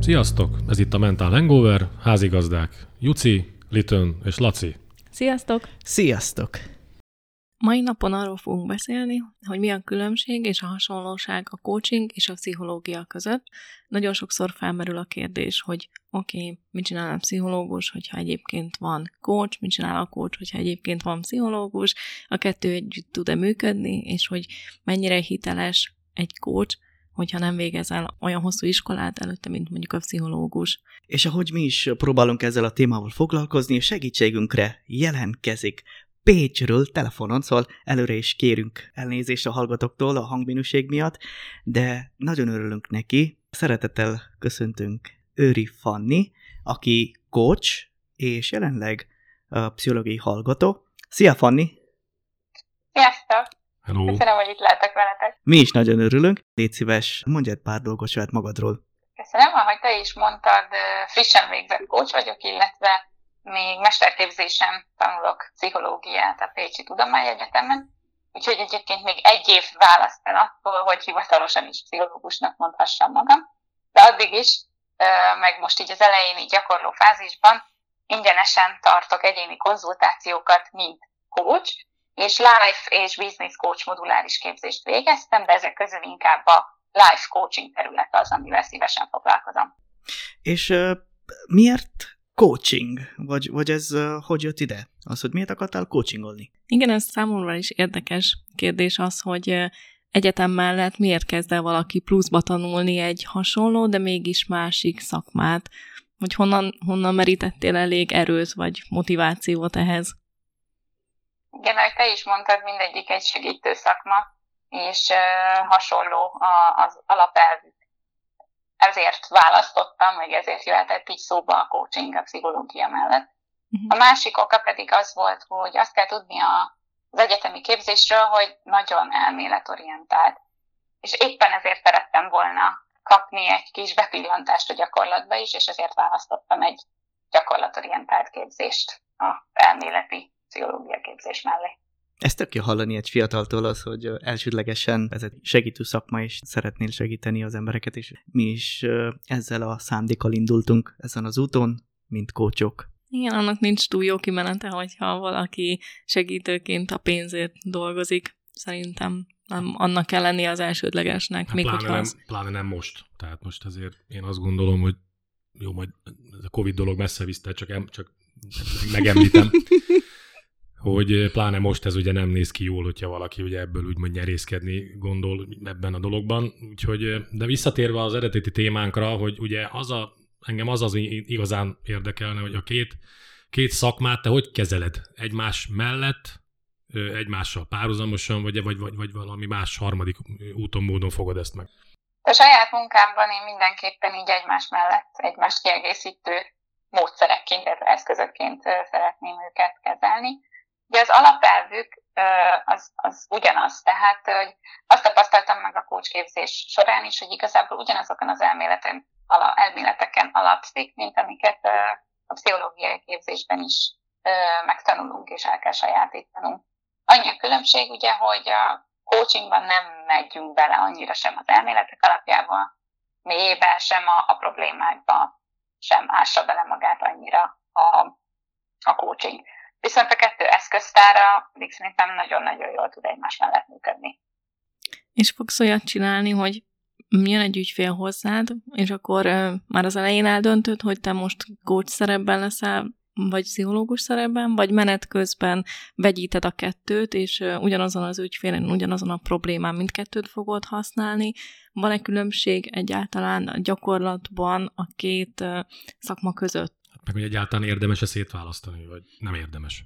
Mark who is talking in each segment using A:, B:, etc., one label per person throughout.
A: Sziasztok! Ez itt a Mental Hangover, házigazdák Juci, Litön és Laci.
B: Sziasztok!
C: Sziasztok!
B: Mai napon arról fogunk beszélni, hogy mi a különbség és a hasonlóság a coaching és a pszichológia között. Nagyon sokszor felmerül a kérdés, hogy oké, okay, mit csinál a pszichológus, hogyha egyébként van coach, mit csinál a coach, hogyha egyébként van pszichológus, a kettő együtt tud-e működni, és hogy mennyire hiteles egy coach, hogyha nem végezel olyan hosszú iskolát előtte, mint mondjuk a pszichológus.
C: És ahogy mi is próbálunk ezzel a témával foglalkozni, segítségünkre jelentkezik Pécsről telefonon, szóval előre is kérünk elnézést a hallgatóktól a hangminőség miatt, de nagyon örülünk neki. Szeretettel köszöntünk Őri Fanni, aki coach, és jelenleg a pszichológiai hallgató. Szia, Fanni!
D: Sziasztok!
A: Hello!
D: Köszönöm, hogy itt lehetek veletek.
C: Mi is nagyon örülünk. Légy szíves, mondj egy pár dolgot saját magadról.
D: Köszönöm, ahogy te is mondtad, frissen végzett coach vagyok, illetve még mesterképzésen tanulok pszichológiát a Pécsi Tudományegyetemen, úgyhogy egyébként még egy év választ el attól, hogy hivatalosan is pszichológusnak mondhassam magam, de addig is, meg most így az elején így gyakorló fázisban ingyenesen tartok egyéni konzultációkat, mint coach, és life és business coach moduláris képzést végeztem, de ezek közül inkább a life coaching terület az, amivel szívesen foglalkozom.
C: És miért coaching? Vagy, vagy ez uh, hogy jött ide? Az, hogy miért akartál coachingolni?
B: Igen, ez számomra is érdekes kérdés az, hogy egyetem mellett miért kezd el valaki pluszba tanulni egy hasonló, de mégis másik szakmát, hogy honnan, honnan merítettél elég erőt vagy motivációt ehhez?
D: Igen, ahogy te is mondtad, mindegyik egy segítő szakma, és uh, hasonló az alapelvük. Ezért választottam, meg ezért jöhetett így szóba a coaching a pszichológia mellett. Uh-huh. A másik oka pedig az volt, hogy azt kell tudni a, az egyetemi képzésről, hogy nagyon elméletorientált. És éppen ezért szerettem volna kapni egy kis bepillantást a gyakorlatba is, és ezért választottam egy gyakorlatorientált képzést a elméleti pszichológia képzés mellé.
C: Ez tök jó hallani egy fiataltól az, hogy elsődlegesen ez egy segítő szakma, és szeretnél segíteni az embereket, és mi is ezzel a szándékkal indultunk ezen az úton, mint kócsok.
B: Igen, annak nincs túl jó kimenete, hogyha valaki segítőként a pénzért dolgozik. Szerintem nem annak kell lennie az elsődlegesnek.
A: Hát még pláne, nem, az... pláne nem most. Tehát most azért én azt gondolom, hogy jó, majd ez a Covid dolog messze viszte, csak, em, csak megemlítem, hogy eh, pláne most ez ugye nem néz ki jól, hogyha valaki ugye ebből úgymond nyerészkedni gondol ebben a dologban. Úgyhogy, eh, de visszatérve az eredeti témánkra, hogy ugye az a, engem az az igazán érdekelne, hogy a két, két szakmát te hogy kezeled egymás mellett, egymással párhuzamosan, vagy, vagy, vagy, vagy valami más harmadik úton, módon fogod ezt meg?
D: A saját munkámban én mindenképpen így egymás mellett, egymást kiegészítő módszerekként, eszközökként szeretném őket kezelni. Ugye az alapelvük az, az ugyanaz, tehát hogy azt tapasztaltam meg a kócsképzés során is, hogy igazából ugyanazokon az elméleten, ala, elméleteken alapszik, mint amiket a pszichológiai képzésben is megtanulunk és el kell sajátítanunk. Annyi a különbség ugye, hogy a coachingban nem megyünk bele annyira sem az elméletek alapjában, mélyébe, sem a, a problémákba, sem ássa bele magát annyira a, a coaching. Viszont a kettő eszköztára pedig szerintem nagyon-nagyon jól tud egymás mellett működni.
B: És fogsz olyat csinálni, hogy jön egy ügyfél hozzád, és akkor uh, már az elején eldöntöd, hogy te most coach szerepben leszel, vagy pszichológus szerepben, vagy menet közben vegyíted a kettőt, és uh, ugyanazon az ügyfélen, ugyanazon a problémán mindkettőt fogod használni. Van-e különbség egyáltalán a gyakorlatban a két uh, szakma között?
A: Meg hogy egyáltalán érdemes-e szétválasztani, vagy nem érdemes?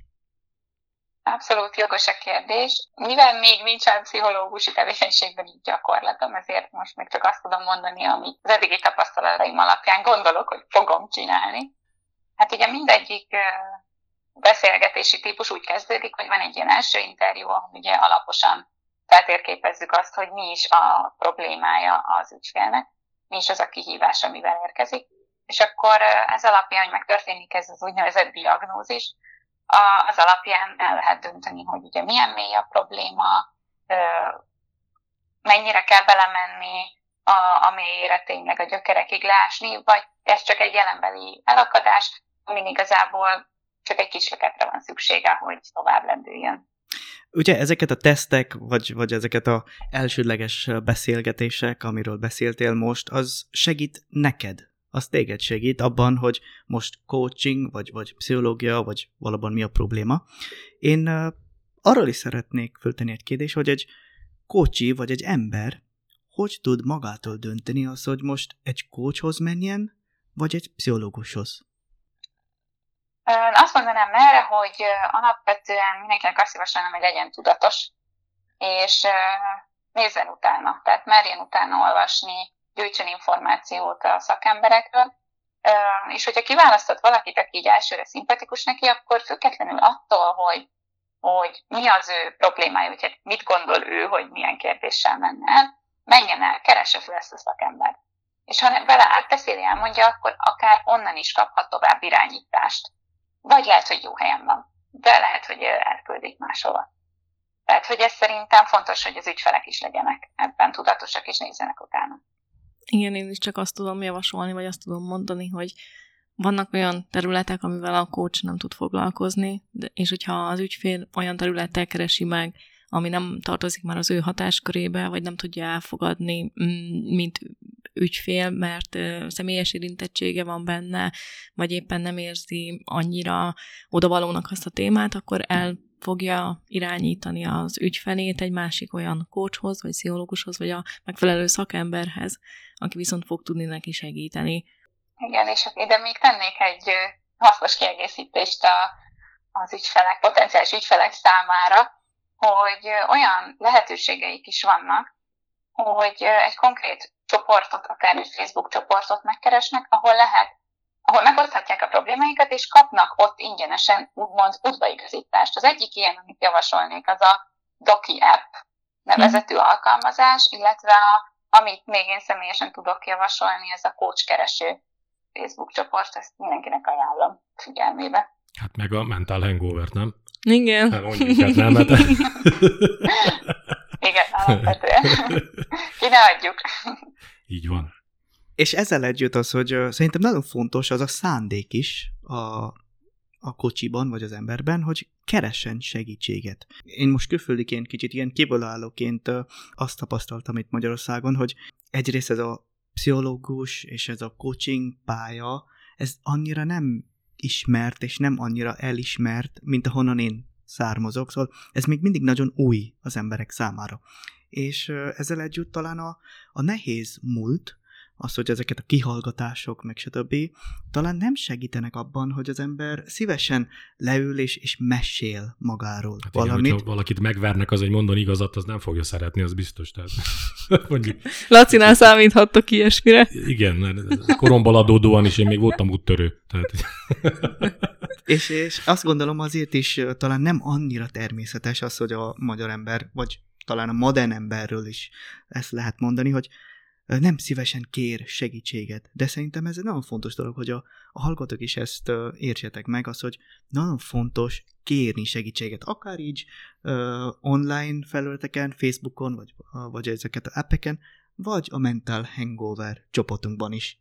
D: Abszolút jogos a kérdés. Mivel még nincsen pszichológusi tevékenységben így gyakorlatom, ezért most még csak azt tudom mondani, amit az eddigi tapasztalataim alapján gondolok, hogy fogom csinálni. Hát ugye mindegyik beszélgetési típus úgy kezdődik, hogy van egy ilyen első interjú, ahol ugye alaposan feltérképezzük azt, hogy mi is a problémája az ügyfélnek, mi is az a kihívás, amivel érkezik és akkor ez alapján, hogy megtörténik ez az úgynevezett diagnózis, az alapján el lehet dönteni, hogy ugye milyen mély a probléma, mennyire kell belemenni a, a mélyére tényleg a gyökerekig lásni, vagy ez csak egy jelenbeli elakadás, amin igazából csak egy kis van szüksége, hogy tovább lendüljön.
C: Ugye ezeket a tesztek, vagy, vagy ezeket a elsődleges beszélgetések, amiről beszéltél most, az segít neked, az téged segít abban, hogy most coaching, vagy, vagy pszichológia, vagy valóban mi a probléma. Én arról is szeretnék föltenni egy kérdést, hogy egy kocsi, vagy egy ember hogy tud magától dönteni az, hogy most egy coachhoz menjen, vagy egy pszichológushoz?
D: Azt mondanám erre, hogy alapvetően mindenkinek azt javasolnám, hogy legyen tudatos, és nézzen utána, tehát merjen utána olvasni, gyűjtsön információt a szakemberekről, és hogyha kiválasztott valakit, aki így elsőre szimpatikus neki, akkor függetlenül attól, hogy, hogy mi az ő problémája, vagy hát mit gondol ő, hogy milyen kérdéssel menne el, menjen el, keresse fel ezt a szakembert. És ha vele átbeszéli, elmondja, akkor akár onnan is kaphat tovább irányítást. Vagy lehet, hogy jó helyen van, de lehet, hogy elküldik máshova. Tehát, hogy ez szerintem fontos, hogy az ügyfelek is legyenek ebben tudatosak, és nézzenek utána.
B: Igen, én is csak azt tudom javasolni, vagy azt tudom mondani, hogy vannak olyan területek, amivel a coach nem tud foglalkozni, de, és hogyha az ügyfél olyan területtel keresi meg, ami nem tartozik már az ő hatáskörébe, vagy nem tudja elfogadni, mm, mint ügyfél, mert személyes érintettsége van benne, vagy éppen nem érzi annyira odavalónak azt a témát, akkor el fogja irányítani az ügyfelét egy másik olyan coachhoz, vagy pszichológushoz, vagy a megfelelő szakemberhez, aki viszont fog tudni neki segíteni.
D: Igen, és ide még tennék egy hasznos kiegészítést a, az ügyfelek, potenciális ügyfelek számára, hogy olyan lehetőségeik is vannak, hogy egy konkrét csoportot, akár egy Facebook csoportot megkeresnek, ahol lehet, ahol megoszthatják a problémáikat, és kapnak ott ingyenesen úgymond udvaigazítást. Az egyik ilyen, amit javasolnék, az a Doki app nevezetű hmm. alkalmazás, illetve a, amit még én személyesen tudok javasolni, ez a coach kereső Facebook csoport, ezt mindenkinek ajánlom figyelmébe.
A: Hát meg a mental hangover, nem?
B: Igen.
A: Hát mondjuk, hát nem, hát...
D: Igen, alapvetően. Ki ne adjuk.
A: Így van.
C: És ezzel együtt az, hogy szerintem nagyon fontos az a szándék is a, a kocsiban, vagy az emberben, hogy keressen segítséget. Én most külföldiként kicsit ilyen kívülállóként azt tapasztaltam itt Magyarországon, hogy egyrészt ez a pszichológus és ez a coaching pálya, ez annyira nem ismert és nem annyira elismert, mint ahonnan én származok, szóval ez még mindig nagyon új az emberek számára. És ezzel együtt talán a, a nehéz múlt, az, hogy ezeket a kihallgatások, meg stb. talán nem segítenek abban, hogy az ember szívesen leül és, és mesél magáról hát valamit. Igen,
A: valakit megvernek, az, hogy mondani igazat, az nem fogja szeretni, az biztos. Tehát,
B: mondjuk. Lacinál számíthattok ilyesmire.
A: Igen, koromból adódóan is én még voltam úttörő. Tehát...
C: és, és azt gondolom azért is talán nem annyira természetes az, hogy a magyar ember, vagy talán a modern emberről is ezt lehet mondani, hogy nem szívesen kér segítséget, de szerintem ez egy nagyon fontos dolog, hogy a, a hallgatók is ezt uh, értsétek meg, az, hogy nagyon fontos kérni segítséget, akár így uh, online felületeken, Facebookon, vagy, uh, vagy ezeket a appeken, vagy a Mental Hangover csoportunkban is.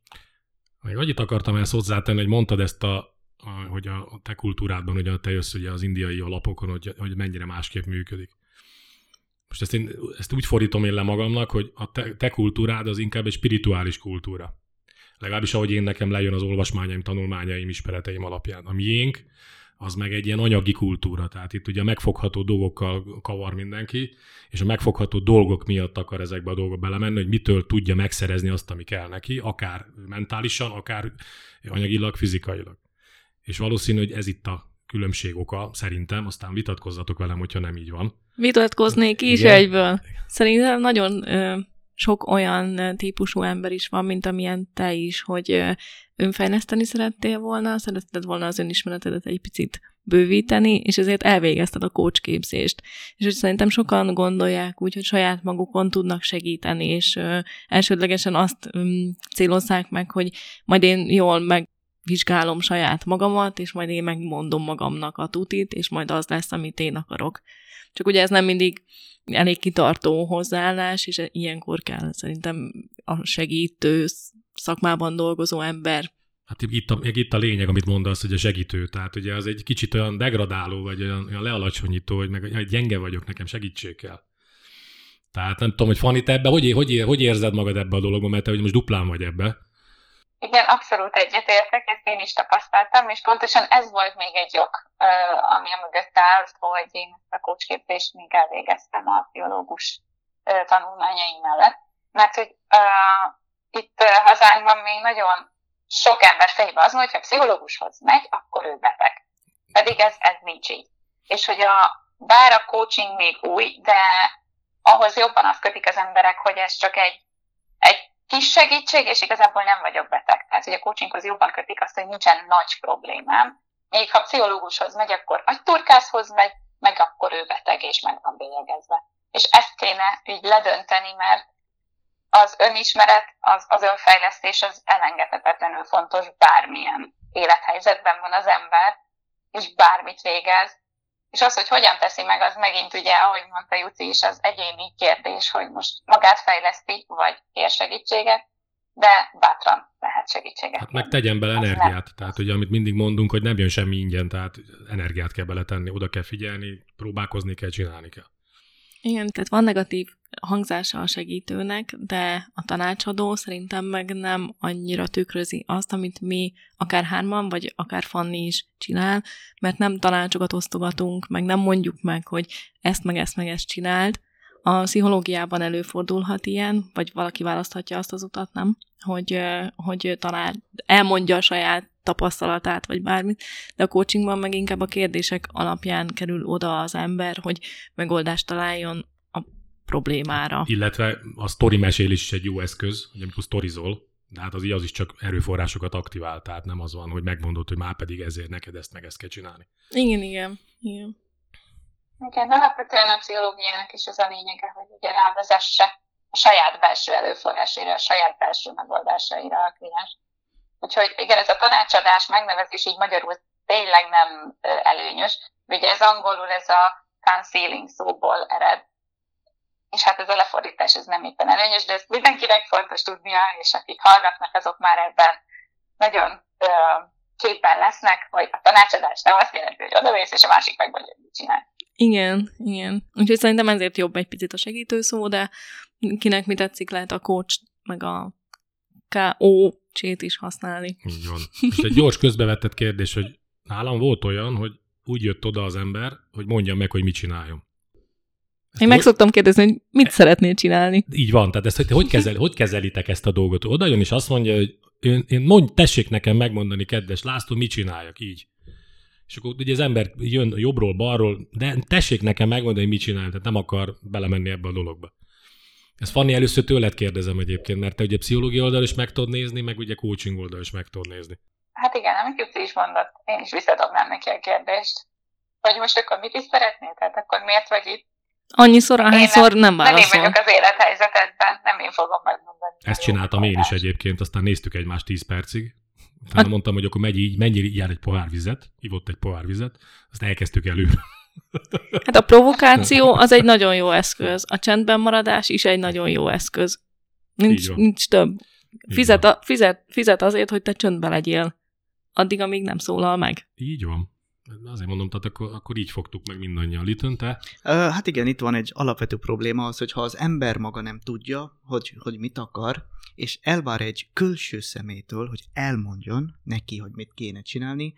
A: Még annyit akartam ezt hozzátenni, hogy mondtad ezt a, hogy a te kultúrádban, hogy te jössz ugye az indiai alapokon, hogy, hogy mennyire másképp működik. Most ezt, én, ezt úgy fordítom én le magamnak, hogy a te, te kultúrád az inkább egy spirituális kultúra. Legalábbis ahogy én nekem lejön az olvasmányaim, tanulmányaim, ismereteim alapján. A miénk, az meg egy ilyen anyagi kultúra. Tehát itt ugye megfogható dolgokkal kavar mindenki, és a megfogható dolgok miatt akar ezekbe a dolgokba belemenni, hogy mitől tudja megszerezni azt, ami kell neki, akár mentálisan, akár anyagilag, fizikailag. És valószínű, hogy ez itt a különbség oka, szerintem, aztán vitatkozzatok velem, hogyha nem így van.
B: Vitatkoznék is Igen. egyből. Szerintem nagyon ö, sok olyan típusú ember is van, mint amilyen te is, hogy ö, önfejleszteni szerettél volna, szeretted volna az önismeretedet egy picit bővíteni, és ezért elvégezted a coach képzést. És hogy szerintem sokan gondolják úgy, hogy saját magukon tudnak segíteni, és ö, elsődlegesen azt ö, célozzák meg, hogy majd én jól meg vizsgálom saját magamat, és majd én megmondom magamnak a tutit, és majd az lesz, amit én akarok. Csak ugye ez nem mindig elég kitartó hozzáállás, és ilyenkor kell szerintem a segítő szakmában dolgozó ember
A: Hát itt a, itt a lényeg, amit mondasz, hogy a segítő. Tehát ugye az egy kicsit olyan degradáló, vagy olyan, olyan lealacsonyító, hogy meg hogy gyenge vagyok, nekem segítség kell. Tehát nem tudom, hogy Fanny, te ebbe, hogy, hogy, hogy érzed magad ebbe a dologba, mert te hogy most duplán vagy ebbe?
D: Igen, abszolút egyetértek, ezt én is tapasztaltam, és pontosan ez volt még egy jog, ami a mögött áll, hogy én a kócsképzést még elvégeztem a biológus tanulmányaim mellett. Mert hogy uh, itt uh, hazánkban még nagyon sok ember fejében az, hogy ha pszichológushoz megy, akkor ő beteg. Pedig ez, ez nincs így. És hogy a, bár a coaching még új, de ahhoz jobban azt kötik az emberek, hogy ez csak egy, egy kis segítség, és igazából nem vagyok beteg. Tehát, hogy a coachinghoz jobban kötik azt, hogy nincsen nagy problémám. Még ha pszichológushoz megy, akkor agyturkászhoz megy, meg akkor ő beteg, és meg van bélyegezve. És ezt kéne így ledönteni, mert az önismeret, az, az önfejlesztés az elengedhetetlenül fontos bármilyen élethelyzetben van az ember, és bármit végez. És az, hogy hogyan teszi meg, az megint ugye, ahogy mondta Juci is, az egyéni kérdés, hogy most magát fejleszti, vagy kér segítséget, de bátran lehet segítséget.
A: Hát meg tegyen bele energiát, tehát ugye amit mindig mondunk, hogy nem jön semmi ingyen, tehát energiát kell beletenni, oda kell figyelni, próbálkozni kell, csinálni kell.
B: Igen, tehát van negatív hangzása a segítőnek, de a tanácsadó szerintem meg nem annyira tükrözi azt, amit mi akár hárman, vagy akár Fanni is csinál, mert nem tanácsokat osztogatunk, meg nem mondjuk meg, hogy ezt meg ezt meg ezt csináld. A pszichológiában előfordulhat ilyen, vagy valaki választhatja azt az utat, nem? Hogy, hogy talán elmondja a saját tapasztalatát, vagy bármit, de a coachingban meg inkább a kérdések alapján kerül oda az ember, hogy megoldást találjon a problémára.
A: Illetve a sztori mesélés is egy jó eszköz, hogy amikor sztorizol, de hát az, az is csak erőforrásokat aktivál, tehát nem az van, hogy megmondod, hogy már pedig ezért neked ezt meg ezt kell csinálni.
B: Igen, igen, igen.
D: Igen, alapvetően a pszichológiának is az a lényege, hogy ugye rávezesse a saját belső előforrásaira, a saját belső megoldásaira a kliens. Úgyhogy igen, ez a tanácsadás megnevezés így magyarul tényleg nem előnyös. Ugye ez angolul ez a concealing szóból ered, és hát ez a lefordítás ez nem éppen előnyös, de ezt mindenkinek fontos tudnia, és akik hallgatnak, azok már ebben nagyon ö, képben lesznek, hogy a tanácsadás nem azt jelenti, hogy odavész, és a másik megmondja, hogy mit csinál.
B: Igen, igen. Úgyhogy szerintem ezért jobb egy picit a segítő szó, de kinek mi tetszik, lehet a coach, meg a KO csét is használni.
A: Így van. És egy gyors közbevetett kérdés, hogy nálam volt olyan, hogy úgy jött oda az ember, hogy mondja meg, hogy mit csináljon.
B: Ezt Én meg szoktam kérdezni, hogy mit szeretnél csinálni.
A: Így van, tehát ezt hogy, hogy, kezel, hogy kezelitek ezt a dolgot? Oda jön és azt mondja, hogy én, én mondj, tessék nekem megmondani, kedves László, mit csináljak így. És akkor ugye az ember jön jobbról, balról, de tessék nekem megmondani, mit csináljak, tehát nem akar belemenni ebbe a dologba. Ezt Fanni először tőled kérdezem egyébként, mert te ugye pszichológia oldal is meg tudod nézni, meg ugye coaching oldal is meg tudod nézni.
D: Hát igen, amit Juci is mondott, én is visszadobnám neki a kérdést, hogy most akkor mit is szeretnél, tehát akkor miért vagy itt?
B: Annyiszor, ahányszor nem, nem válaszol.
D: Nem én vagyok az élethelyzetedben, nem én fogom megmondani.
A: Ezt csináltam én is egyébként, aztán néztük egymást 10 percig. Utána hát... mondtam, hogy akkor megy így, mennyire jár egy pohár vizet, ivott egy pohár vizet, azt elkezdtük előre.
B: Hát a provokáció az egy nagyon jó eszköz. A csendben maradás is egy nagyon jó eszköz. Nincs, nincs több. Fizet, a, fizet, fizet azért, hogy te csöndbe legyél. Addig, amíg nem szólal meg.
A: Így van. Azért mondom, tehát akkor, akkor így fogtuk meg mindannyian. Litön,
C: hát igen, itt van egy alapvető probléma az, hogy ha az ember maga nem tudja, hogy, hogy mit akar, és elvár egy külső szemétől, hogy elmondjon neki, hogy mit kéne csinálni,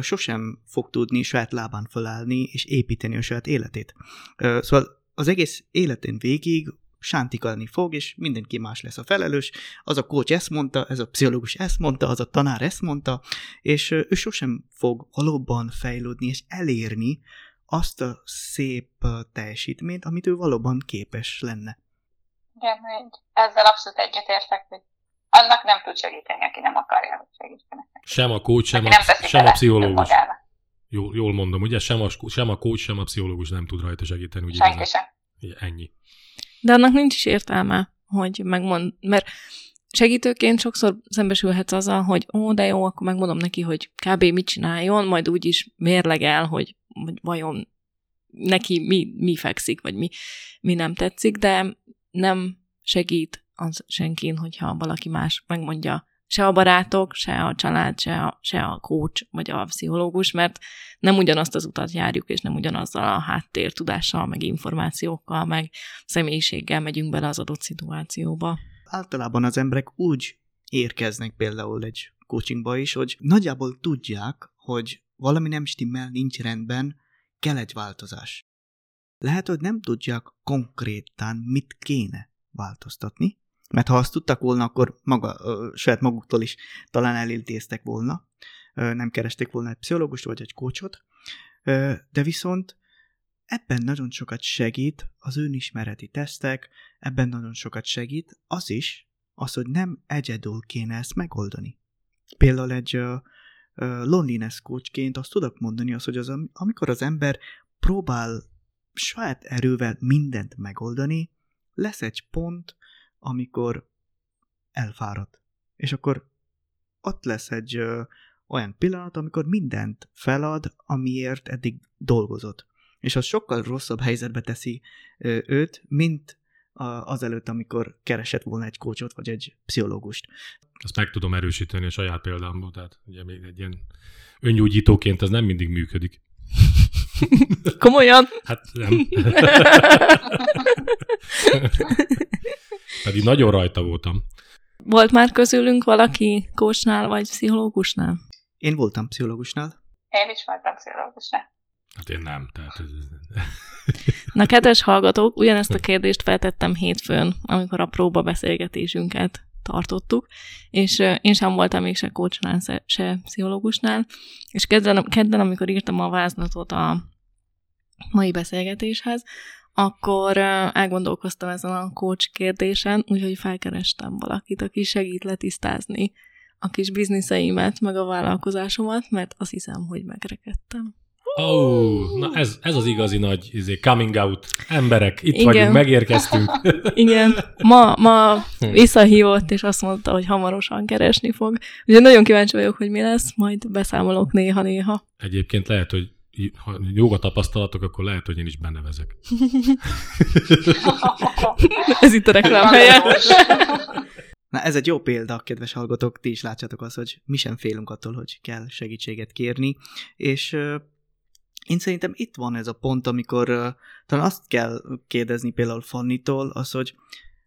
C: sosem fog tudni saját lábán felállni és építeni a saját életét. Szóval az egész életén végig sántikalni fog, és mindenki más lesz a felelős. Az a coach ezt mondta, ez a pszichológus ezt mondta, az a tanár ezt mondta, és ő sosem fog valóban fejlődni és elérni azt a szép teljesítményt, amit ő valóban képes lenne.
D: Igen, ezzel abszolút egyetértek, hogy annak nem tud segíteni, aki nem akarja, hogy segítsenek.
A: Sem a coach, sem, a, sem a pszichológus. Jól, jól mondom, ugye? Sem a, sem a coach, sem a pszichológus nem tud rajta segíteni. Ugye
D: Senki sem.
A: Ennyi.
B: De annak nincs is értelme, hogy megmond, mert segítőként sokszor szembesülhetsz azzal, hogy ó, de jó, akkor megmondom neki, hogy kb. mit csináljon, majd úgy is mérlegel, hogy, hogy vajon neki mi, mi fekszik, vagy mi, mi nem tetszik, de nem segít az senkin, hogyha valaki más megmondja, se a barátok, se a család, se a, se a coach, vagy a pszichológus, mert nem ugyanazt az utat járjuk, és nem ugyanazzal a háttér tudással, meg információkkal, meg személyiséggel megyünk bele az adott szituációba.
C: Általában az emberek úgy érkeznek például egy coachingba is, hogy nagyjából tudják, hogy valami nem stimmel, nincs rendben, kell egy változás. Lehet, hogy nem tudják konkrétan, mit kéne változtatni, mert ha azt tudtak volna, akkor maga, ö, saját maguktól is talán elintéztek volna, ö, nem keresték volna egy pszichológust vagy egy kócsot, ö, de viszont ebben nagyon sokat segít az önismereti tesztek, ebben nagyon sokat segít az is, az, hogy nem egyedül kéne ezt megoldani. Például egy uh, loneliness coachként azt tudok mondani, az, hogy az, amikor az ember próbál saját erővel mindent megoldani, lesz egy pont, amikor elfárad. És akkor ott lesz egy ö, olyan pillanat, amikor mindent felad, amiért eddig dolgozott. És az sokkal rosszabb helyzetbe teszi ö, őt, mint a, azelőtt, amikor keresett volna egy kócsot vagy egy pszichológust.
A: Ezt meg tudom erősíteni a saját példámból, tehát ugye még egy ilyen öngyógyítóként ez nem mindig működik.
B: Komolyan?
A: Hát nem. Pedig nagyon rajta voltam.
B: Volt már közülünk valaki kócsnál vagy pszichológusnál?
C: Én voltam pszichológusnál.
D: Én is voltam pszichológusnál.
A: Hát én nem. Tehát ez...
B: Na, kedves hallgatók, ugyanezt a kérdést feltettem hétfőn, amikor a próba beszélgetésünket tartottuk, és én sem voltam még se kócsnál, se, se pszichológusnál, és kedden, kedden, amikor írtam a vázlatot a mai beszélgetéshez, akkor elgondolkoztam ezen a coach kérdésen, úgyhogy felkerestem valakit, aki segít letisztázni a kis bizniszeimet, meg a vállalkozásomat, mert azt hiszem, hogy megrekedtem.
A: Oh, na ez, ez az igazi nagy izé, coming out. Emberek, itt Igen. vagyunk, megérkeztünk.
B: Igen, ma, ma visszahívott, és azt mondta, hogy hamarosan keresni fog. Úgyhogy nagyon kíváncsi vagyok, hogy mi lesz, majd beszámolok néha-néha.
A: Egyébként lehet, hogy ha jóga tapasztalatok, akkor lehet, hogy én is benevezek.
B: ez itt a reklám helye.
C: Na ez egy jó példa, kedves hallgatók, ti is látjátok azt, hogy mi sem félünk attól, hogy kell segítséget kérni, és én szerintem itt van ez a pont, amikor uh, talán azt kell kérdezni például Fannitól, az, hogy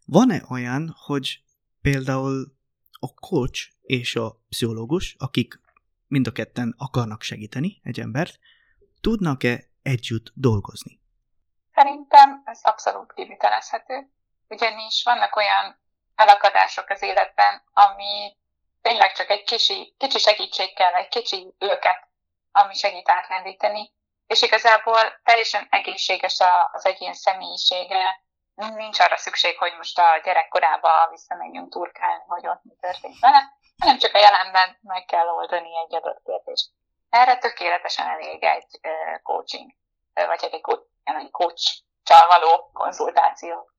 C: van-e olyan, hogy például a coach és a pszichológus, akik mind a ketten akarnak segíteni egy embert, tudnak-e együtt dolgozni?
D: Szerintem ez abszolút kivitelezhető, ugyanis vannak olyan elakadások az életben, ami tényleg csak egy kicsi, kicsi segítség kell, egy kicsi őket, ami segít átlendíteni, és igazából teljesen egészséges az egyén személyisége, nincs arra szükség, hogy most a gyerekkorába visszamenjünk turkálni, hogy ott mi történt vele, hanem csak a jelenben meg kell oldani egy adott kérdést. Erre tökéletesen elég egy coaching, vagy egy, coach, egy coach való konzultáció.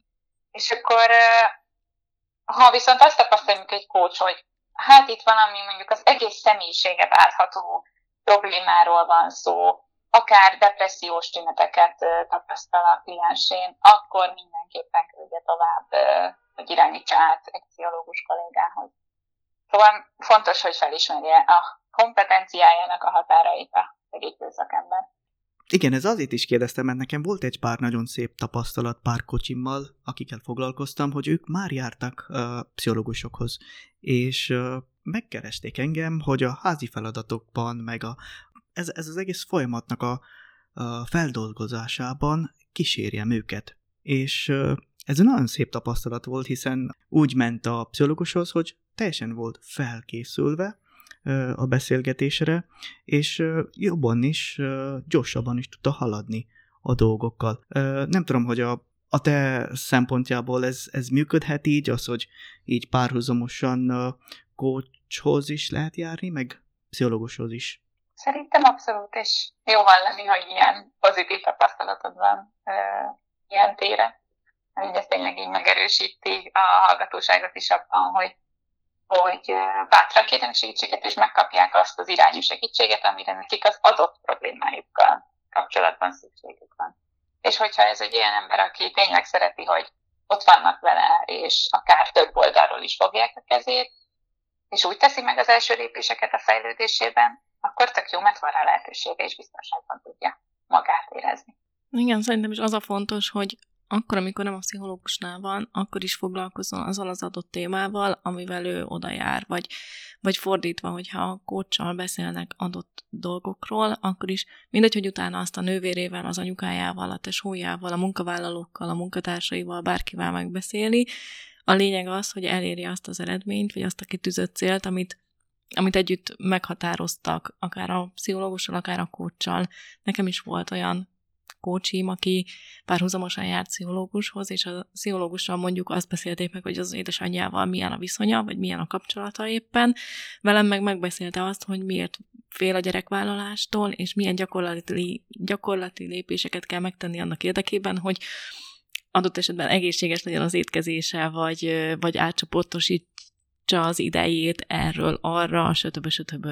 D: És akkor, ha viszont azt tapasztaljuk egy coach, hogy hát itt valami mondjuk az egész személyiséget átható problémáról van szó, akár depressziós tüneteket tapasztal a kliensén, akkor mindenképpen küldje tovább, hogy irányítsa át egy pszichológus kollégához. Szóval fontos, hogy felismerje a kompetenciájának a határait a segítő szakember.
C: Igen, ez azért is kérdeztem, mert nekem volt egy pár nagyon szép tapasztalat pár kocsimmal, akikkel foglalkoztam, hogy ők már jártak uh, pszichológusokhoz, és uh, megkeresték engem, hogy a házi feladatokban, meg a, ez, ez az egész folyamatnak a, a feldolgozásában kísérjem őket. És uh, ez egy nagyon szép tapasztalat volt, hiszen úgy ment a pszichológushoz, hogy teljesen volt felkészülve, a beszélgetésre, és jobban is, gyorsabban is tudta haladni a dolgokkal. Nem tudom, hogy a, a te szempontjából ez, ez működhet így, az, hogy így párhuzamosan coachhoz is lehet járni, meg pszichológushoz is.
D: Szerintem abszolút, és jó hallani, hogy ilyen pozitív tapasztalatod van ilyen téren. Hogy ez tényleg így megerősíti a hallgatóságot is abban, hogy hogy bátran kérjenek segítséget, és megkapják azt az irányú segítséget, amire nekik az adott problémájukkal kapcsolatban szükségük van. És hogyha ez egy olyan ember, aki tényleg szereti, hogy ott vannak vele, és akár több oldalról is fogják a kezét, és úgy teszi meg az első lépéseket a fejlődésében, akkor tök jó, mert van rá lehetősége, és biztonságban tudja magát érezni.
B: Igen, szerintem is az a fontos, hogy akkor, amikor nem a pszichológusnál van, akkor is foglalkozzon azzal az adott témával, amivel ő oda jár, vagy, vagy fordítva, hogyha a kócsal beszélnek adott dolgokról, akkor is mindegy, hogy utána azt a nővérével, az anyukájával, a tesójával, a munkavállalókkal, a munkatársaival, bárkivel megbeszéli. A lényeg az, hogy eléri azt az eredményt, vagy azt a kitűzött célt, amit, amit együtt meghatároztak, akár a pszichológussal, akár a kócsal. Nekem is volt olyan kócsim, aki párhuzamosan járt pszichológushoz, és a pszichológussal mondjuk azt beszélték meg, hogy az édesanyjával milyen a viszonya, vagy milyen a kapcsolata éppen. Velem meg megbeszélte azt, hogy miért fél a gyerekvállalástól, és milyen gyakorlati, gyakorlati lépéseket kell megtenni annak érdekében, hogy adott esetben egészséges legyen az étkezése, vagy, vagy átcsoportosítsa az idejét erről arra, stb. stb.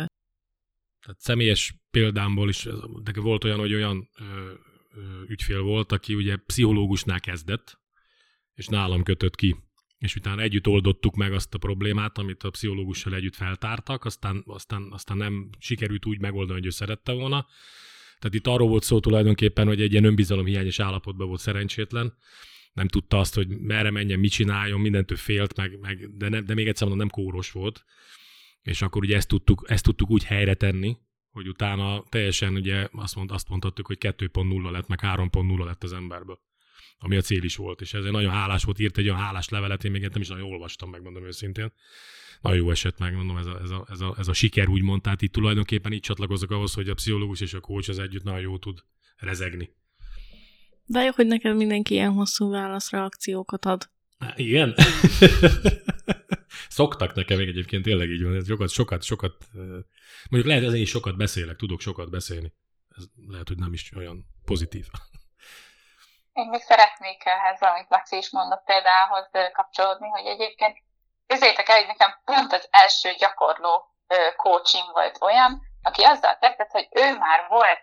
A: Tehát személyes példámból is de volt olyan, hogy olyan ö, ügyfél volt, aki ugye pszichológusnál kezdett, és nálam kötött ki. És utána együtt oldottuk meg azt a problémát, amit a pszichológussal együtt feltártak, aztán, aztán, aztán nem sikerült úgy megoldani, hogy ő szerette volna. Tehát itt arról volt szó tulajdonképpen, hogy egy ilyen önbizalomhiányos állapotban volt szerencsétlen, nem tudta azt, hogy merre menjen, mit csináljon, mindentől félt, meg, meg de, nem, de még egyszer mondom, nem kóros volt. És akkor ugye ezt tudtuk, ezt tudtuk úgy helyre tenni, hogy utána teljesen ugye azt, mond, azt mondhattuk, hogy 2.0 lett, meg 3.0 lett az emberből ami a cél is volt, és ezért nagyon hálás volt, írt egy olyan hálás levelet, én még nem is nagyon olvastam, megmondom őszintén. Nagyon jó eset, megmondom, ez a, ez a, ez a, ez a siker úgymond, tehát itt tulajdonképpen így csatlakozok ahhoz, hogy a pszichológus és a coach az együtt nagyon jó tud rezegni.
B: De jó, hogy neked mindenki ilyen hosszú válaszreakciókat ad.
A: Há, igen? Szoktak nekem még egyébként tényleg így van, sokat, sokat, sokat, mondjuk lehet ezen is sokat beszélek, tudok sokat beszélni. Ez lehet, hogy nem is olyan pozitív.
D: Én még szeretnék ehhez, amit Laci is mondott példához kapcsolódni, hogy egyébként közétek el, hogy nekem pont az első gyakorló coaching volt olyan, aki azzal kezdett, hogy ő már volt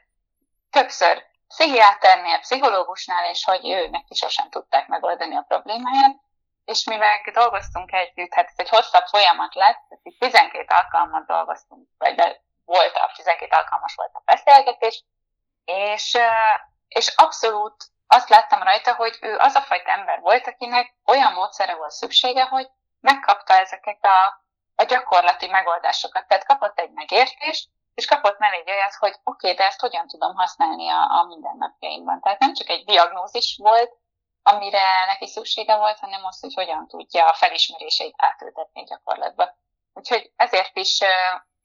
D: többször pszichiáternél, pszichológusnál, és hogy ő neki sosem tudták megoldani a problémáját, és mi meg dolgoztunk együtt, hát ez egy hosszabb folyamat lett, tehát 12 alkalmat dolgoztunk, vagy de volt a 12 alkalmas volt a beszélgetés, és, és abszolút azt láttam rajta, hogy ő az a fajta ember volt, akinek olyan módszere volt szüksége, hogy megkapta ezeket a, a gyakorlati megoldásokat. Tehát kapott egy megértést, és kapott mellé egy olyat, hogy oké, okay, de ezt hogyan tudom használni a, a mindennapjaimban. Tehát nem csak egy diagnózis volt, amire neki szüksége volt, hanem az, hogy hogyan tudja a felismeréseit átültetni gyakorlatba. Úgyhogy ezért is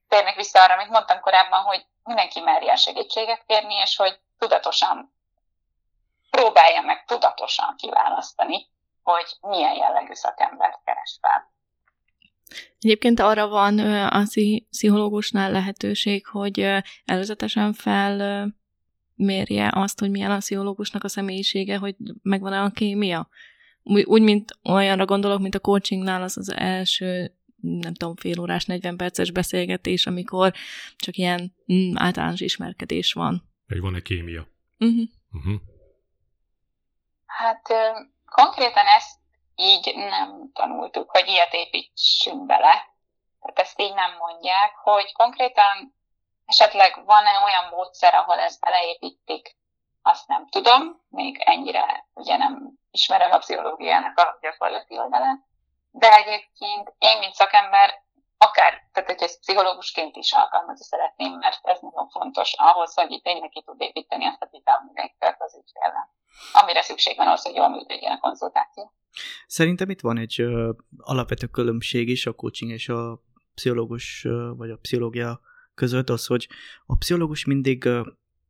D: térnek vissza arra, amit mondtam korábban, hogy mindenki merjen segítséget kérni, és hogy tudatosan próbálja meg tudatosan kiválasztani, hogy milyen jellegű szakembert keres fel.
B: Egyébként arra van a pszichológusnál lehetőség, hogy előzetesen fel mérje azt, hogy milyen a pszichológusnak a személyisége, hogy megvan a kémia. Úgy, mint olyanra gondolok, mint a coachingnál az az első nem tudom, fél órás, 40 perces beszélgetés, amikor csak ilyen mm, általános ismerkedés van.
A: Hogy van-e kémia?
B: Uh-huh.
A: Uh-huh.
D: Hát konkrétan ezt így nem tanultuk, hogy ilyet építsünk bele. Tehát ezt így nem mondják, hogy konkrétan Esetleg van-e olyan módszer, ahol ezt beleépítik? Azt nem tudom, még ennyire ugye nem ismerem a pszichológiának a gyakorlati oldalát. De egyébként én, mint szakember, akár, tehát hogy ezt pszichológusként is alkalmazni szeretném, mert ez nagyon fontos ahhoz, hogy itt tényleg ki tud építeni azt a vitát az ügyfélel, amire szükség van ahhoz, hogy jól működjön a konzultáció.
C: Szerintem itt van egy ö, alapvető különbség is a coaching és a pszichológus ö, vagy a pszichológia között az, hogy a pszichológus mindig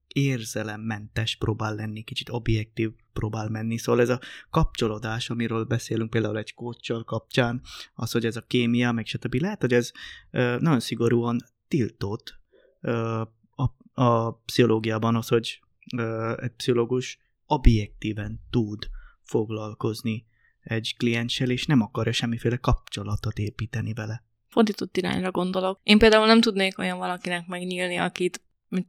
C: érzelemmentes próbál lenni, kicsit objektív próbál menni. Szóval ez a kapcsolódás, amiről beszélünk például egy kócsal kapcsán, az, hogy ez a kémia, meg stb. Lehet, hogy ez nagyon szigorúan tiltott a, a pszichológiában az, hogy egy pszichológus objektíven tud foglalkozni egy klienssel, és nem akar semmiféle kapcsolatot építeni vele.
B: Fordított irányra gondolok. Én például nem tudnék olyan valakinek megnyílni, akit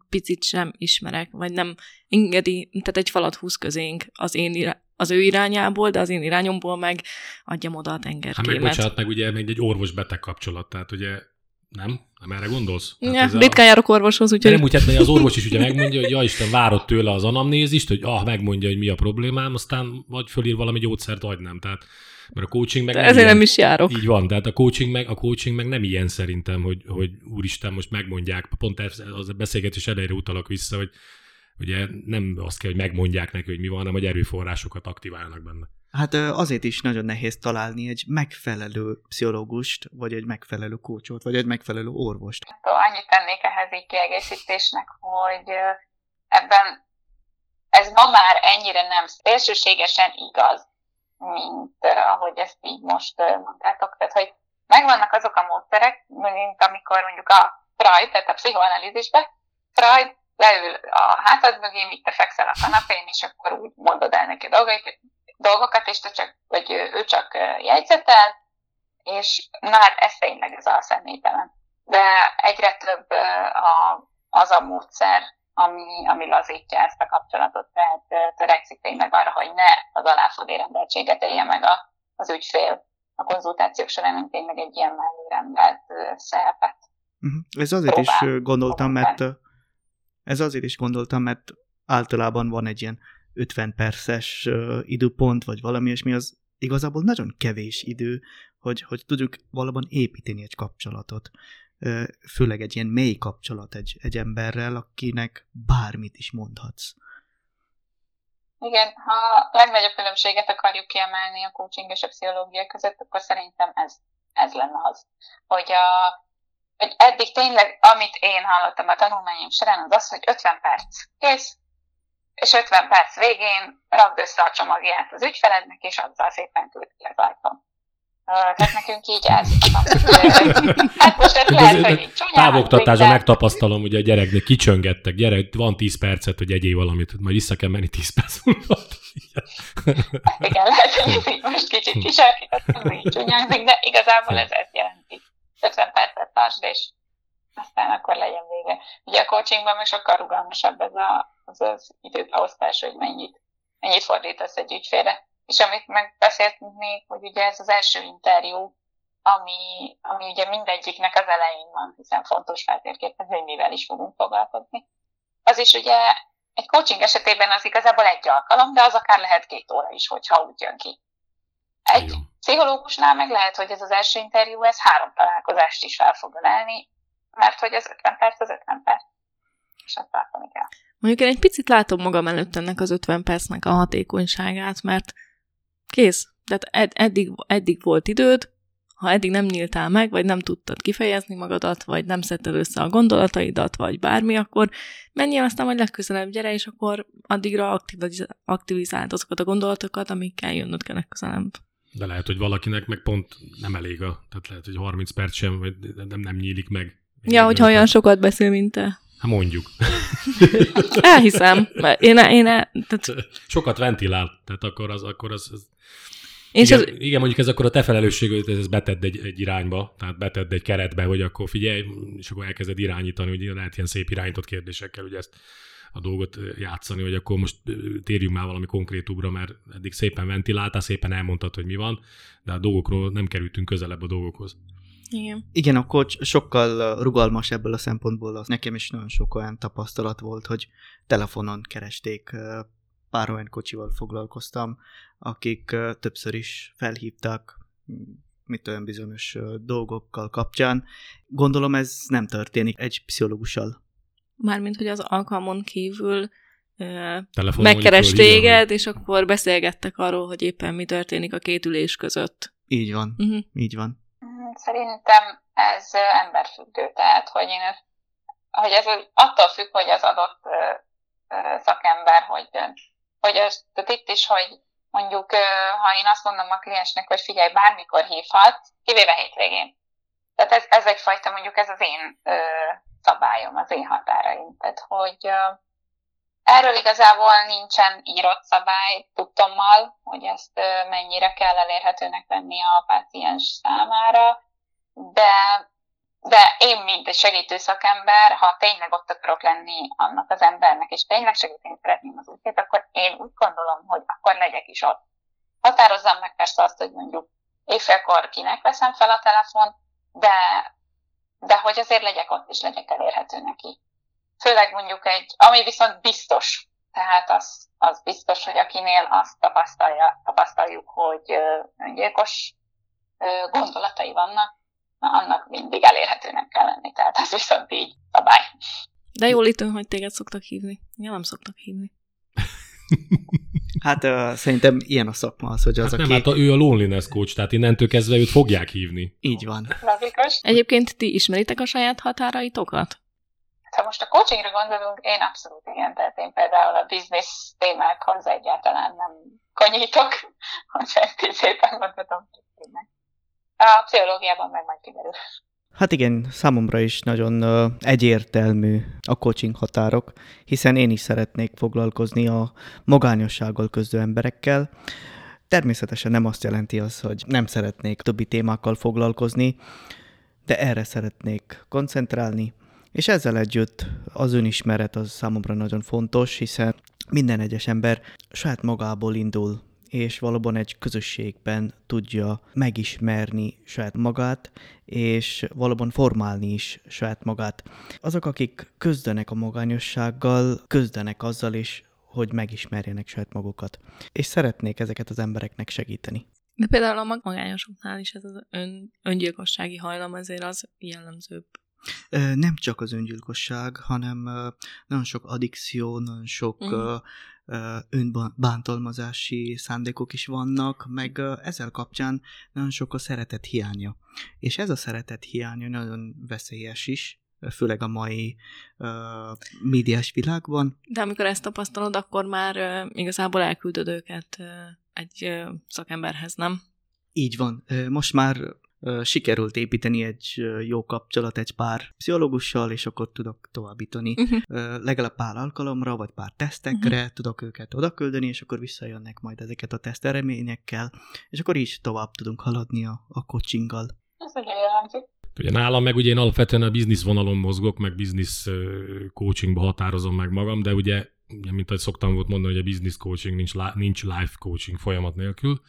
B: picit sem ismerek, vagy nem engedi, tehát egy falat húz közénk az én irá- az ő irányából, de az én irányomból meg adjam oda a tengerkémet.
A: Hát meg bocsánat, meg ugye még egy orvos-beteg kapcsolat, tehát ugye nem? Nem erre gondolsz?
B: Ja, ritkán a... járok orvoshoz, úgyhogy...
A: Nem úgy, hát az orvos is ugye megmondja, hogy ja Isten, várott tőle az anamnézist, hogy ah, megmondja, hogy mi a problémám, aztán vagy fölír valami gyógyszert, vagy nem. Tehát mert a coaching meg
B: nem ezért ilyen, nem is járok.
A: Így van, tehát a coaching meg, a coaching meg nem ilyen szerintem, hogy, hogy úristen, most megmondják, pont az a beszélgetés elejére utalak vissza, hogy ugye nem azt kell, hogy megmondják neki, hogy mi van, hanem hogy erőforrásokat aktiválnak benne.
C: Hát azért is nagyon nehéz találni egy megfelelő pszichológust, vagy egy megfelelő kócsot, vagy egy megfelelő orvost.
D: Annyit tennék ehhez így kiegészítésnek, hogy ebben ez ma már ennyire nem szélsőségesen igaz, mint ahogy ezt így most mondtátok. Tehát, hogy megvannak azok a módszerek, mint amikor mondjuk a Freud, tehát a pszichoanalízisbe, Freud leül a hátad mögé, míg te fekszel a kanapén, és akkor úgy mondod el neki dolgait, dolgokat, és te csak, vagy ő csak jegyzetel, és már ez tényleg ez a személytelen. De egyre több a, az a módszer, ami, ami lazítja ezt a kapcsolatot, tehát törekszik tényleg arra, hogy ne az aláfodé rendeltséget élje meg a, az ügyfél a konzultációk során, mint tényleg egy ilyen mellé szerepet.
C: Uh-huh. Ez azért Próbál. is gondoltam, mert ez azért is gondoltam, mert általában van egy ilyen 50 perces időpont, vagy valami és mi az igazából nagyon kevés idő, hogy, hogy tudjuk valóban építeni egy kapcsolatot. Főleg egy ilyen mély kapcsolat egy, egy emberrel, akinek bármit is mondhatsz.
D: Igen, ha a legnagyobb különbséget akarjuk kiemelni a coaching és a pszichológia között, akkor szerintem ez, ez lenne az, hogy a, hogy eddig tényleg, amit én hallottam a tanulmányom során, az az, hogy 50 perc kész, és 50 perc végén rakd össze a csomagját az ügyfelednek, és azzal szépen küld ki az ajtón. Tehát nekünk így ez. hát most ez lehet, hogy
A: Távoktatásra megtapasztalom, hogy a gyereknek kicsöngettek, gyerek, van 10 percet, hogy egyél valamit, majd vissza kell menni 10 perc múlva.
D: Igen, lehet, hogy most kicsit kisarkítottam, így csúnyázik, de igazából ez ezt jelenti. 50 percet tartsd, és aztán akkor legyen vége. Ugye a coachingban meg sokkal rugalmasabb ez a, az, az időbeosztás, hogy mennyit, mennyit fordítasz egy ügyfélre. És amit megbeszéltünk még, hogy ugye ez az első interjú, ami, ami ugye mindegyiknek az elején van, hiszen fontos feltérképezni, hogy mivel is fogunk foglalkozni. Az is ugye egy coaching esetében az igazából egy alkalom, de az akár lehet két óra is, hogyha úgy jön ki. Egy pszichológusnál meg lehet, hogy ez az első interjú, ez három találkozást is fel fog ölelni, mert hogy az 50 perc az 50 perc. És azt tartani kell.
B: Mondjuk én egy picit látom magam előtt ennek az 50 percnek a hatékonyságát, mert kész. Tehát ed- eddig, eddig volt időd, ha eddig nem nyíltál meg, vagy nem tudtad kifejezni magadat, vagy nem szedted össze a gondolataidat, vagy bármi, akkor menjél aztán majd legközelebb gyere, és akkor addigra aktivizáld azokat a gondolatokat, amikkel jönnöd kell legközelebb.
A: De lehet, hogy valakinek meg pont nem elég a, tehát lehet, hogy 30 perc sem, vagy nem, nem nyílik meg.
B: Ja, hogyha olyan sokat beszél, mint te.
A: Hát mondjuk.
B: Elhiszem. Én, én, tehát...
A: Sokat ventilál, tehát akkor az, akkor az, az igen, az... igen, mondjuk ez akkor a te felelősséged, ez betedd egy, egy irányba, tehát betedd egy keretbe, hogy akkor figyelj, és akkor elkezded irányítani, hogy lehet ilyen szép irányított kérdésekkel, hogy ezt a dolgot játszani, hogy akkor most térjünk már valami konkrétúbra, mert eddig szépen ventiláltál, szépen elmondtad, hogy mi van, de a dolgokról nem kerültünk közelebb a dolgokhoz.
B: Igen.
C: Igen, a coach sokkal rugalmas ebből a szempontból. Az nekem is nagyon sok olyan tapasztalat volt, hogy telefonon keresték pár olyan kocsival foglalkoztam, akik többször is felhívtak mit olyan bizonyos dolgokkal kapcsán. Gondolom ez nem történik egy pszichológussal.
B: Mármint, hogy az alkalmon kívül Telefonon megkeres téged, és akkor beszélgettek arról, hogy éppen mi történik a két ülés között.
C: Így van, uh-huh. így van.
D: Szerintem ez emberfüggő, tehát hogy én hogy ez attól függ, hogy az adott szakember hogy dönt. Hogy ez, tehát itt is, hogy mondjuk, ha én azt mondom a kliensnek, hogy figyelj, bármikor hívhat, kivéve hétvégén. Tehát ez, ez egyfajta, mondjuk ez az én szabályom, az én határaim. Tehát, hogy erről igazából nincsen írott szabály tudtommal, hogy ezt mennyire kell elérhetőnek tenni a páciens számára, de, de én, mint segítő szakember, ha tényleg ott akarok lenni annak az embernek, és tényleg segíteni szeretném az útját, akkor én úgy gondolom, hogy akkor legyek is ott. Határozzam meg persze azt, hogy mondjuk éjfélkor kinek veszem fel a telefon, de, de hogy azért legyek ott, és legyek elérhető neki. Főleg mondjuk egy, ami viszont biztos, tehát az, az biztos, hogy akinél azt tapasztalja, tapasztaljuk, hogy öngyilkos gondolatai vannak, na, annak mindig elérhetőnek kell lenni, tehát ez viszont így szabály.
B: De jól itt hogy téged szoktak hívni. Ja, nem szoktak hívni.
C: Hát uh, szerintem ilyen a szakma az, hogy az,
A: hát
C: aki...
A: nem, hát ő a loneliness coach, tehát innentől kezdve őt fogják hívni.
C: Így van.
D: Logikus.
B: Egyébként ti ismeritek a saját határaitokat?
D: Ha most a coachingra gondolunk, én abszolút igen, tehát én például a business témákhoz egyáltalán nem konyítok, hogy szépen mondhatom. A pszichológiában meg majd kiderül.
C: Hát igen, számomra is nagyon uh, egyértelmű a coaching határok, hiszen én is szeretnék foglalkozni a magányossággal küzdő emberekkel. Természetesen nem azt jelenti az, hogy nem szeretnék többi témákkal foglalkozni, de erre szeretnék koncentrálni, és ezzel együtt az önismeret az számomra nagyon fontos, hiszen minden egyes ember saját magából indul és valóban egy közösségben tudja megismerni saját magát, és valóban formálni is saját magát. Azok, akik közdenek a magányossággal, közdenek azzal is, hogy megismerjenek saját magukat. És szeretnék ezeket az embereknek segíteni.
B: De például a magányosoknál is ez az ön, öngyilkossági hajlam azért az jellemzőbb.
C: Nem csak az öngyilkosság, hanem nagyon sok addikció, nagyon sok uh-huh önbántalmazási szándékok is vannak, meg ezzel kapcsán nagyon sok a szeretet hiánya. És ez a szeretet hiánya nagyon veszélyes is, főleg a mai uh, médiás világban.
B: De amikor ezt tapasztalod, akkor már uh, igazából elküldöd őket uh, egy uh, szakemberhez, nem?
C: Így van. Most már sikerült építeni egy jó kapcsolat egy pár pszichológussal, és akkor tudok továbbítani uh-huh. legalább pár alkalomra, vagy pár tesztekre, uh-huh. tudok őket odaküldeni, és akkor visszajönnek majd ezeket a teszteleményekkel, és akkor is tovább tudunk haladni a, a coachinggal.
D: Ez ugye
A: Ugye nálam meg ugye én alapvetően a biznisz vonalon mozgok, meg biznisz coachingba határozom meg magam, de ugye, mint ahogy szoktam volt mondani, hogy a business coaching nincs, nincs life coaching folyamat nélkül.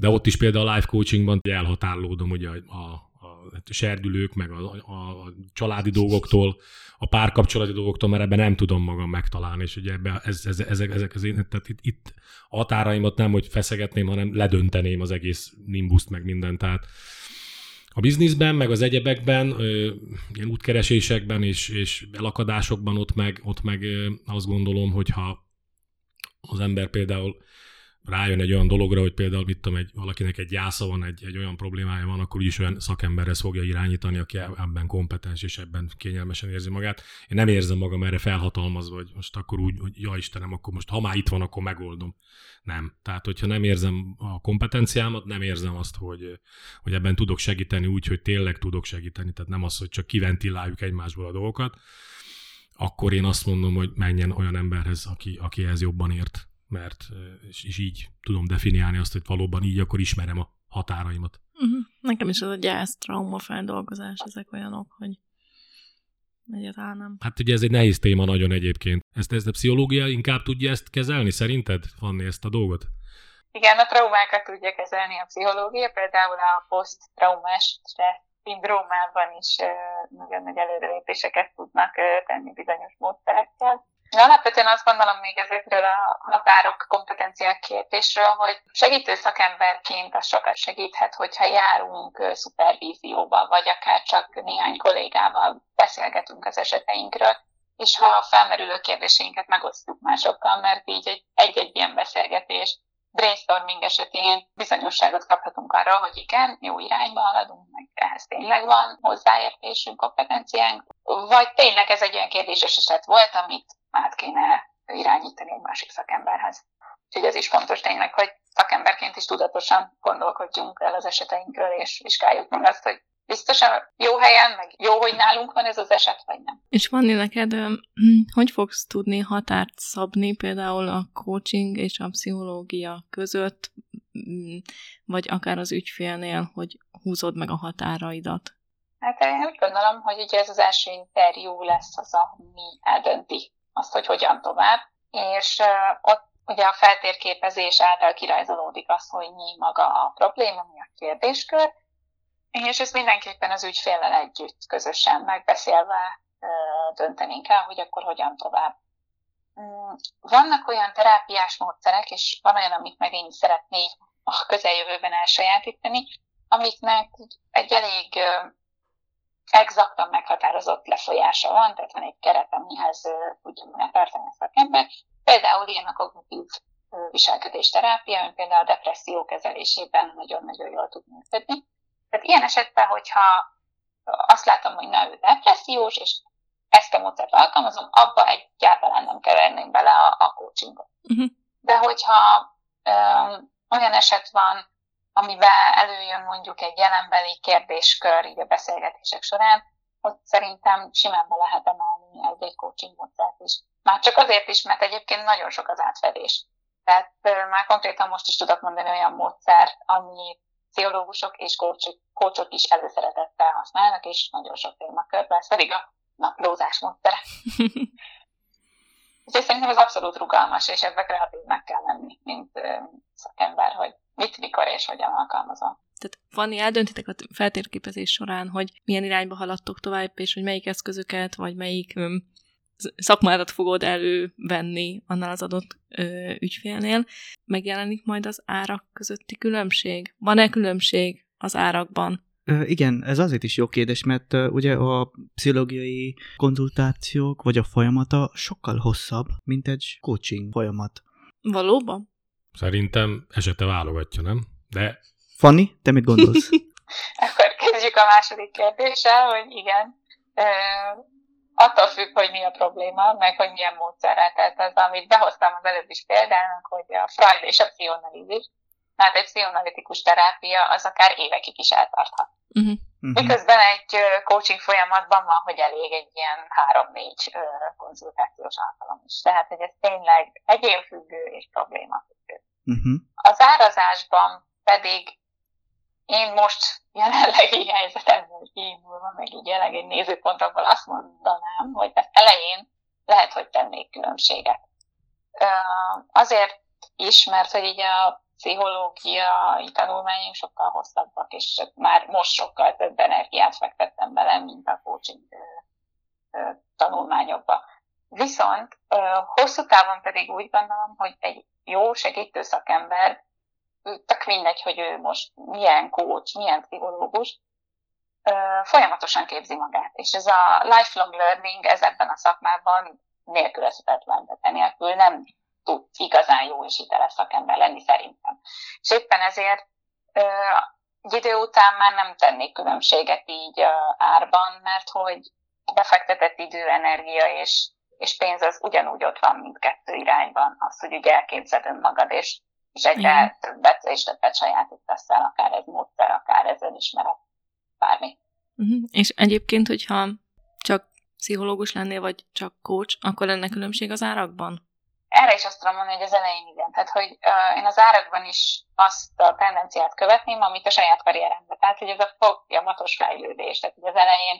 A: De ott is például a life coachingban elhatárolódom ugye a, a, a serdülők, meg a, a, a családi dolgoktól, a párkapcsolati dolgoktól, mert ebben nem tudom magam megtalálni, és ugye ebbe, ez, ez, ezek, ezek az én, tehát itt, itt határaimat nem, hogy feszegetném, hanem ledönteném az egész nimbuszt, meg mindent, tehát a bizniszben, meg az egyebekben, ilyen útkeresésekben és, és elakadásokban ott meg, ott meg ö, azt gondolom, hogyha az ember például rájön egy olyan dologra, hogy például mit tudom, egy, valakinek egy jásza van, egy, egy olyan problémája van, akkor is olyan szakemberhez fogja irányítani, aki ebben kompetens és ebben kényelmesen érzi magát. Én nem érzem magam erre felhatalmazva, hogy most akkor úgy, hogy ja Istenem, akkor most ha már itt van, akkor megoldom. Nem. Tehát, hogyha nem érzem a kompetenciámat, nem érzem azt, hogy, hogy ebben tudok segíteni úgy, hogy tényleg tudok segíteni. Tehát nem az, hogy csak kiventiláljuk egymásból a dolgokat, akkor én azt mondom, hogy menjen olyan emberhez, aki, aki ez jobban ért mert és, és így tudom definiálni azt, hogy valóban így akkor ismerem a határaimat.
B: Uh-huh. Nekem is az a gyász, trauma feldolgozás, ezek olyanok, hogy egyáltalán nem.
A: Hát ugye ez egy nehéz téma nagyon egyébként. Ezt, ezt a pszichológia inkább tudja ezt kezelni, szerinted, Fanni, ezt a dolgot?
D: Igen, a traumákat tudja kezelni a pszichológia, például a poszttraumás szindrómában is nagyon nagy előrelépéseket tudnak tenni bizonyos módszerekkel. Alapvetően azt gondolom még ezekről a határok kompetenciák kérdésről, hogy segítő szakemberként az sokat segíthet, hogyha járunk szupervízióba, vagy akár csak néhány kollégával beszélgetünk az eseteinkről, és ha a felmerülő kérdéseinket megosztjuk másokkal, mert így egy-egy ilyen beszélgetés brainstorming esetén bizonyosságot kaphatunk arra, hogy igen, jó irányba haladunk, meg ehhez tényleg van hozzáértésünk, kompetenciánk, vagy tényleg ez egy olyan kérdéses eset volt, amit át kéne irányítani egy másik szakemberhez. Úgyhogy ez is fontos tényleg, hogy szakemberként is tudatosan gondolkodjunk el az eseteinkről, és vizsgáljuk meg azt, hogy biztosan jó helyen, meg jó, hogy nálunk van ez az eset, vagy nem.
B: És Vanni, neked hogy fogsz tudni határt szabni például a coaching és a pszichológia között, vagy akár az ügyfélnél, hogy húzod meg a határaidat?
D: Hát én úgy gondolom, hogy ugye ez az első interjú lesz az, ami eldönti azt, hogy hogyan tovább, és ott ugye a feltérképezés által kirajzolódik az, hogy mi maga a probléma, mi a kérdéskör, és ezt mindenképpen az ügyféllel együtt, közösen megbeszélve döntenénk el, hogy akkor hogyan tovább. Mm, vannak olyan terápiás módszerek, és van olyan, amit meg én szeretnék a közeljövőben elsajátítani, amiknek egy elég exaktan meghatározott lefolyása van, tehát van egy keret, amihez tartani a szakember. Például ilyen a kognitív viselkedés terápia, ami például a depresszió kezelésében nagyon-nagyon jól tud működni. Tehát ilyen esetben, hogyha azt látom, hogy na, ő depressziós, és ezt a módszert alkalmazom, abba egyáltalán nem kevernénk bele a, a coachingot. Uh-huh. De hogyha um, olyan eset van, amiben előjön mondjuk egy jelenbeli kérdéskör így a beszélgetések során, ott szerintem simán be lehet emelni egy, egy coaching módszert is. Már csak azért is, mert egyébként nagyon sok az átfedés. Tehát már konkrétan most is tudok mondani olyan módszert, ami pszichológusok és coachok is előszeretettel használnak, és nagyon sok témakörben, ez pedig a naplózás módszere. Úgyhogy szerintem ez abszolút rugalmas, és ebben kreatívnak kell lenni, mint szakember, hogy mit, mikor és hogyan alkalmazom.
B: Tehát Fanni, eldöntitek a feltérképezés során, hogy milyen irányba haladtok tovább, és hogy melyik eszközöket, vagy melyik um, szakmádat fogod elővenni annál az adott ö, ügyfélnél. Megjelenik majd az árak közötti különbség? Van-e különbség az árakban?
C: Igen, ez azért is jó kérdés, mert ugye a pszichológiai konzultációk vagy a folyamata sokkal hosszabb, mint egy coaching folyamat.
B: Valóban?
A: Szerintem esete válogatja, nem? De...
C: Fanni, te mit gondolsz?
D: Akkor kezdjük a második kérdéssel, hogy igen. attól függ, hogy mi a probléma, meg hogy milyen módszerrel. Tehát az, amit behoztam az előbb is példának, hogy a Freud és a pszichonalízis, mert egy pszichonalitikus terápia az akár évekig is eltarthat. Uh-huh. Miközben egy coaching folyamatban van, hogy elég egy ilyen három-négy konzultációs alkalom is. Tehát, hogy ez tényleg egyénfüggő és problémafüggő. Uh-huh. Az árazásban pedig én most jelenlegi helyzetemben kiindulva, meg így jelenleg egy nézőpontokból azt mondanám, hogy az elején lehet, hogy tennék különbséget. Azért is, mert hogy így a pszichológiai tanulmányok sokkal hosszabbak, és már most sokkal több energiát fektettem bele, mint a coaching tanulmányokba. Viszont hosszú távon pedig úgy gondolom, hogy egy jó segítő szakember, tök mindegy, hogy ő most milyen coach, milyen pszichológus, folyamatosan képzi magát. És ez a lifelong learning, ez ebben a szakmában nélkülözhetetlen, de nélkül nem tud igazán jó és hiteles szakember lenni szerintem. És éppen ezért egy idő után már nem tennék különbséget így árban, mert hogy befektetett idő, energia és, és pénz az ugyanúgy ott van mindkettő irányban. Az, hogy ugye elképzeld önmagad, és, és egyre Igen. többet és többet sajátítasz el, akár ez módszer, akár ez önismeret, bármi.
B: Uh-huh. És egyébként, hogyha csak pszichológus lennél, vagy csak coach, akkor lenne különbség az árakban?
D: Erre is azt tudom mondani, hogy az elején igen. Tehát, hogy uh, én az árakban is azt a tendenciát követném, amit a saját karrieremben. Tehát, hogy ez a folyamatos fejlődés. Tehát, hogy az elején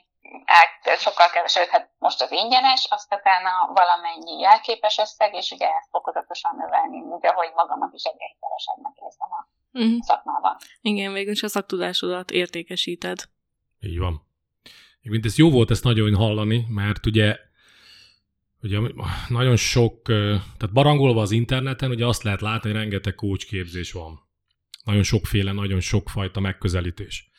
D: el, sokkal kevesebb, hát most az ingyenes, azt utána valamennyi jelképes összeg, és ugye ezt fokozatosan növelni, úgy, ahogy magamat is egyre hitelesebbnek érzem a uh-huh. szakmában.
B: Igen, végül is a szaktudásodat értékesíted.
A: Így van. Mint ez jó volt ezt nagyon hallani, mert ugye Ugye nagyon sok, tehát barangolva az interneten, ugye azt lehet látni, hogy rengeteg coach képzés van. Nagyon sokféle, nagyon sokfajta megközelítés.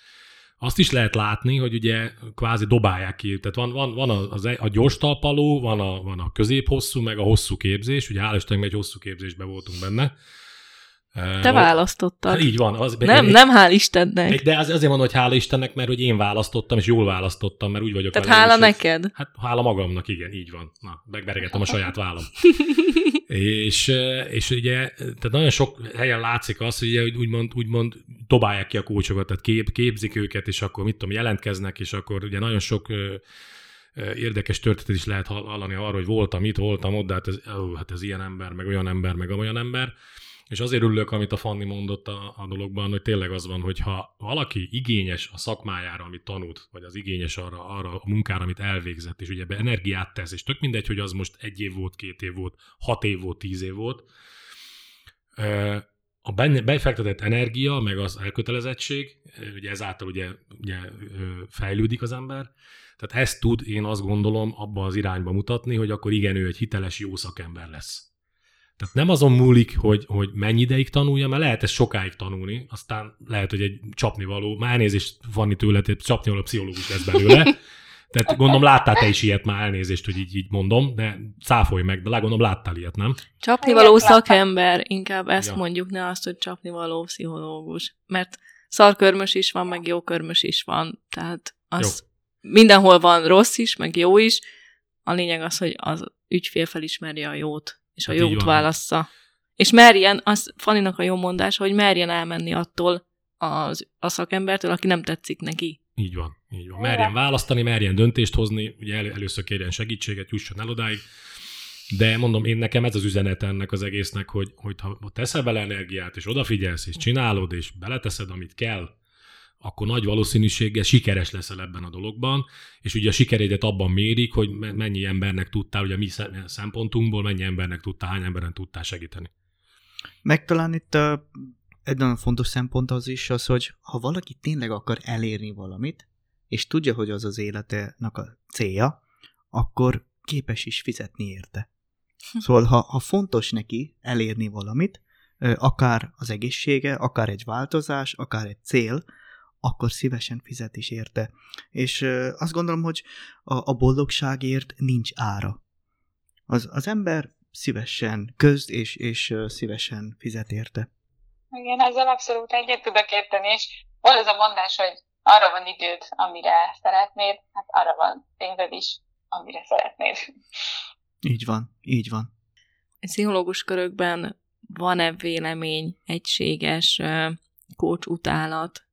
A: Azt is lehet látni, hogy ugye kvázi dobálják ki. Tehát van, van, van az, e, a gyors talpaló, van a, van a középhosszú, meg a hosszú képzés. Ugye hál' egy hosszú képzésben voltunk benne.
B: Te választottad.
A: Hát így van. Az,
B: nem, én, nem hál' Istennek.
A: De az, azért mondom, hogy hála Istennek, mert hogy én választottam, és jól választottam, mert úgy vagyok.
B: Tehát hála neked?
A: Hát hála magamnak, igen, így van. Na, megveregettem a saját vállam. és, és ugye, tehát nagyon sok helyen látszik az, hogy ugye, úgymond, úgymond dobálják ki a kócsokat, tehát kép, képzik őket, és akkor mit tudom, jelentkeznek, és akkor ugye nagyon sok érdekes történetet is lehet hallani arról, hogy voltam itt, voltam ott, de hát ez, ó, hát ez ilyen ember, meg olyan ember, meg olyan ember És azért örülök, amit a Fanni mondott a, a dologban, hogy tényleg az van, hogy ha valaki igényes a szakmájára, amit tanult, vagy az igényes arra, arra a munkára, amit elvégzett, és ugye be energiát tesz, és tök mindegy, hogy az most egy év volt, két év volt, hat év volt, tíz év volt, a befektetett energia, meg az elkötelezettség, ugye ezáltal ugye, ugye fejlődik az ember, tehát ezt tud, én azt gondolom, abba az irányba mutatni, hogy akkor igen, ő egy hiteles, jó szakember lesz. Tehát nem azon múlik, hogy, hogy mennyi ideig tanulja, mert lehet ezt sokáig tanulni, aztán lehet, hogy egy csapnivaló, már elnézést vanni tőle, tehát csapnivaló pszichológus lesz belőle. Tehát gondolom láttál te is ilyet már elnézést, hogy így, így mondom, de cáfolj meg, de gondolom láttál ilyet, nem?
B: Csapnivaló szakember, inkább ezt ja. mondjuk, ne azt, hogy csapnivaló pszichológus. Mert szarkörmös is van, meg jókörmös is van. Tehát az jó. mindenhol van rossz is, meg jó is. A lényeg az, hogy az ügyfél felismerje a jót és a hát jót válassza. És merjen, az Faninak a jó mondás, hogy merjen elmenni attól az, a szakembertől, aki nem tetszik neki.
A: Így van, így van. Merjen választani, merjen döntést hozni, ugye el, először kérjen segítséget, jusson el odáig. De mondom, én nekem ez az üzenet ennek az egésznek, hogy, hogy ha teszel bele energiát, és odafigyelsz, és csinálod, és beleteszed, amit kell, akkor nagy valószínűséggel sikeres leszel ebben a dologban, és ugye a sikerédet abban mérik, hogy mennyi embernek tudtál, ugye a mi szempontunkból mennyi embernek tudtál, hány emberen tudtál segíteni.
C: Meg talán itt uh, egy nagyon fontos szempont az is az, hogy ha valaki tényleg akar elérni valamit, és tudja, hogy az az életének a célja, akkor képes is fizetni érte. Hm. Szóval, ha, ha fontos neki elérni valamit, akár az egészsége, akár egy változás, akár egy cél, akkor szívesen fizet is érte. És azt gondolom, hogy a, a boldogságért nincs ára. Az, az ember szívesen közd, és, és szívesen fizet érte.
D: Igen, ezzel abszolút egyet tudok érteni, és hol ez a mondás, hogy arra van időd, amire szeretnéd, hát arra van pénzed is, amire szeretnéd.
C: Így van, így van.
B: Pszichológus körökben van-e vélemény, egységes kócs utálat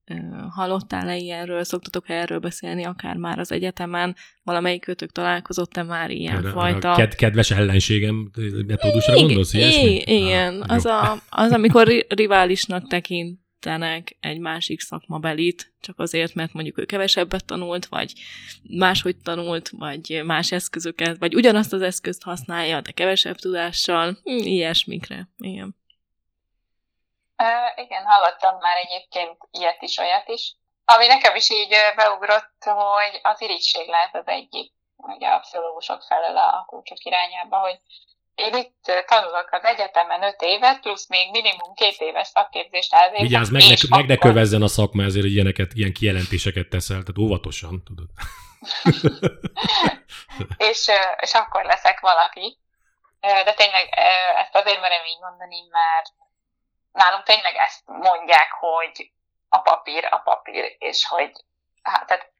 B: hallottál-e ilyenről, szoktatok erről beszélni, akár már az egyetemen, valamelyik kötök találkozott-e már ilyen Erre, fajta...
A: Ked- kedves ellenségem metódusra gondolsz, ilyesmi?
B: Igen, ah, az, a, az, amikor riválisnak tekintenek egy másik szakmabelit, csak azért, mert mondjuk ő kevesebbet tanult, vagy máshogy tanult, vagy más eszközöket, vagy ugyanazt az eszközt használja, de kevesebb tudással, hm, ilyesmikre. Igen.
D: Uh, igen, hallottam már egyébként ilyet is, olyat is. Ami nekem is így beugrott, hogy az irigység lehet az egyik, ugye a pszichológusok felől a kulcsok irányába, hogy én itt tanulok az egyetemen öt évet, plusz még minimum két éves szakképzést elvégzem.
A: Vigyázz, meg, ne, meg ne kövezzen a szakma, ezért ilyeneket, ilyen kijelentéseket teszel, tehát óvatosan, tudod.
D: és, és akkor leszek valaki. De tényleg ezt azért merem így mondani, mert nálunk tényleg ezt mondják, hogy a papír, a papír, és hogy hát, tehát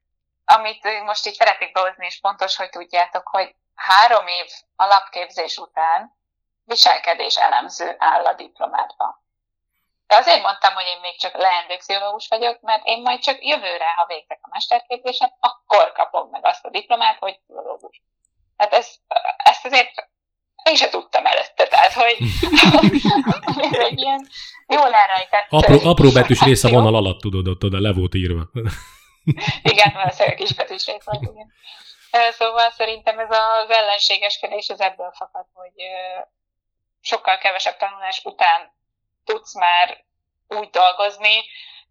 D: amit most így szeretnék behozni, és pontos, hogy tudjátok, hogy három év alapképzés után viselkedés elemző áll a diplomátban. De azért mondtam, hogy én még csak leendő pszichológus vagyok, mert én majd csak jövőre, ha végzek a mesterképzésen, akkor kapom meg azt a diplomát, hogy pszichológus. Tehát ez, ezt azért én se tudtam előtte, tehát hogy ez egy ilyen jól elrejtett...
A: Apró, apró betűs rész a vonal alatt, tudod, ott oda le volt írva.
D: igen, valószínűleg kis betűs rész volt, igen. Szóval szerintem ez az ellenségeskedés az ebből fakad, hogy sokkal kevesebb tanulás után tudsz már úgy dolgozni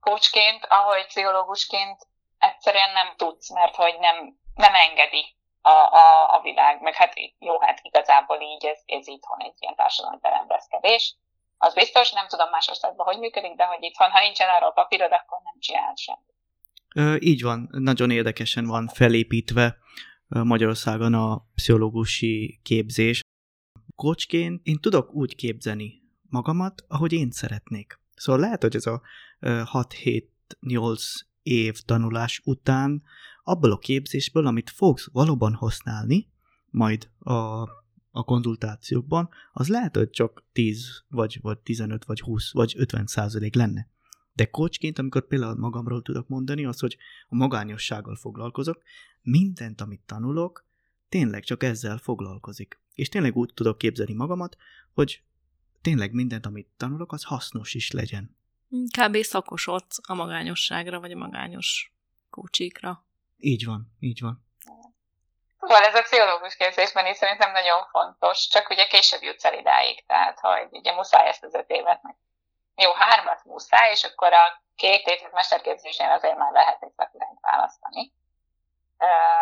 D: kócsként, ahogy pszichológusként egyszerűen nem tudsz, mert hogy nem, nem engedi a, a, a világ, meg hát jó, hát igazából így ez, ez itthon egy ilyen társadalmi berendezkedés. Az biztos, nem tudom más országban, hogy működik, de hogy itthon, ha nincsen arról papírod, akkor nem csinál semmit.
C: Így van, nagyon érdekesen van felépítve Magyarországon a pszichológusi képzés. Kocsként én tudok úgy képzeni magamat, ahogy én szeretnék. Szóval lehet, hogy ez a 6-7-8 év tanulás után abból a képzésből, amit fogsz valóban használni, majd a, a konzultációkban, az lehet, hogy csak 10, vagy, vagy 15, vagy 20, vagy 50 százalék lenne. De kocsként, amikor például magamról tudok mondani, az, hogy a magányossággal foglalkozok, mindent, amit tanulok, tényleg csak ezzel foglalkozik. És tényleg úgy tudok képzelni magamat, hogy tényleg mindent, amit tanulok, az hasznos is legyen.
B: Kb. szakosodsz a magányosságra, vagy a magányos kócsikra.
C: Így van, így van.
D: Szóval ez a pszichológus képzésben is szerintem nagyon fontos, csak ugye később jutsz el idáig, tehát hogy ugye muszáj ezt az öt évet meg. Jó, hármat muszáj, és akkor a két évet mesterképzésnél azért már lehet egy szakirányt választani.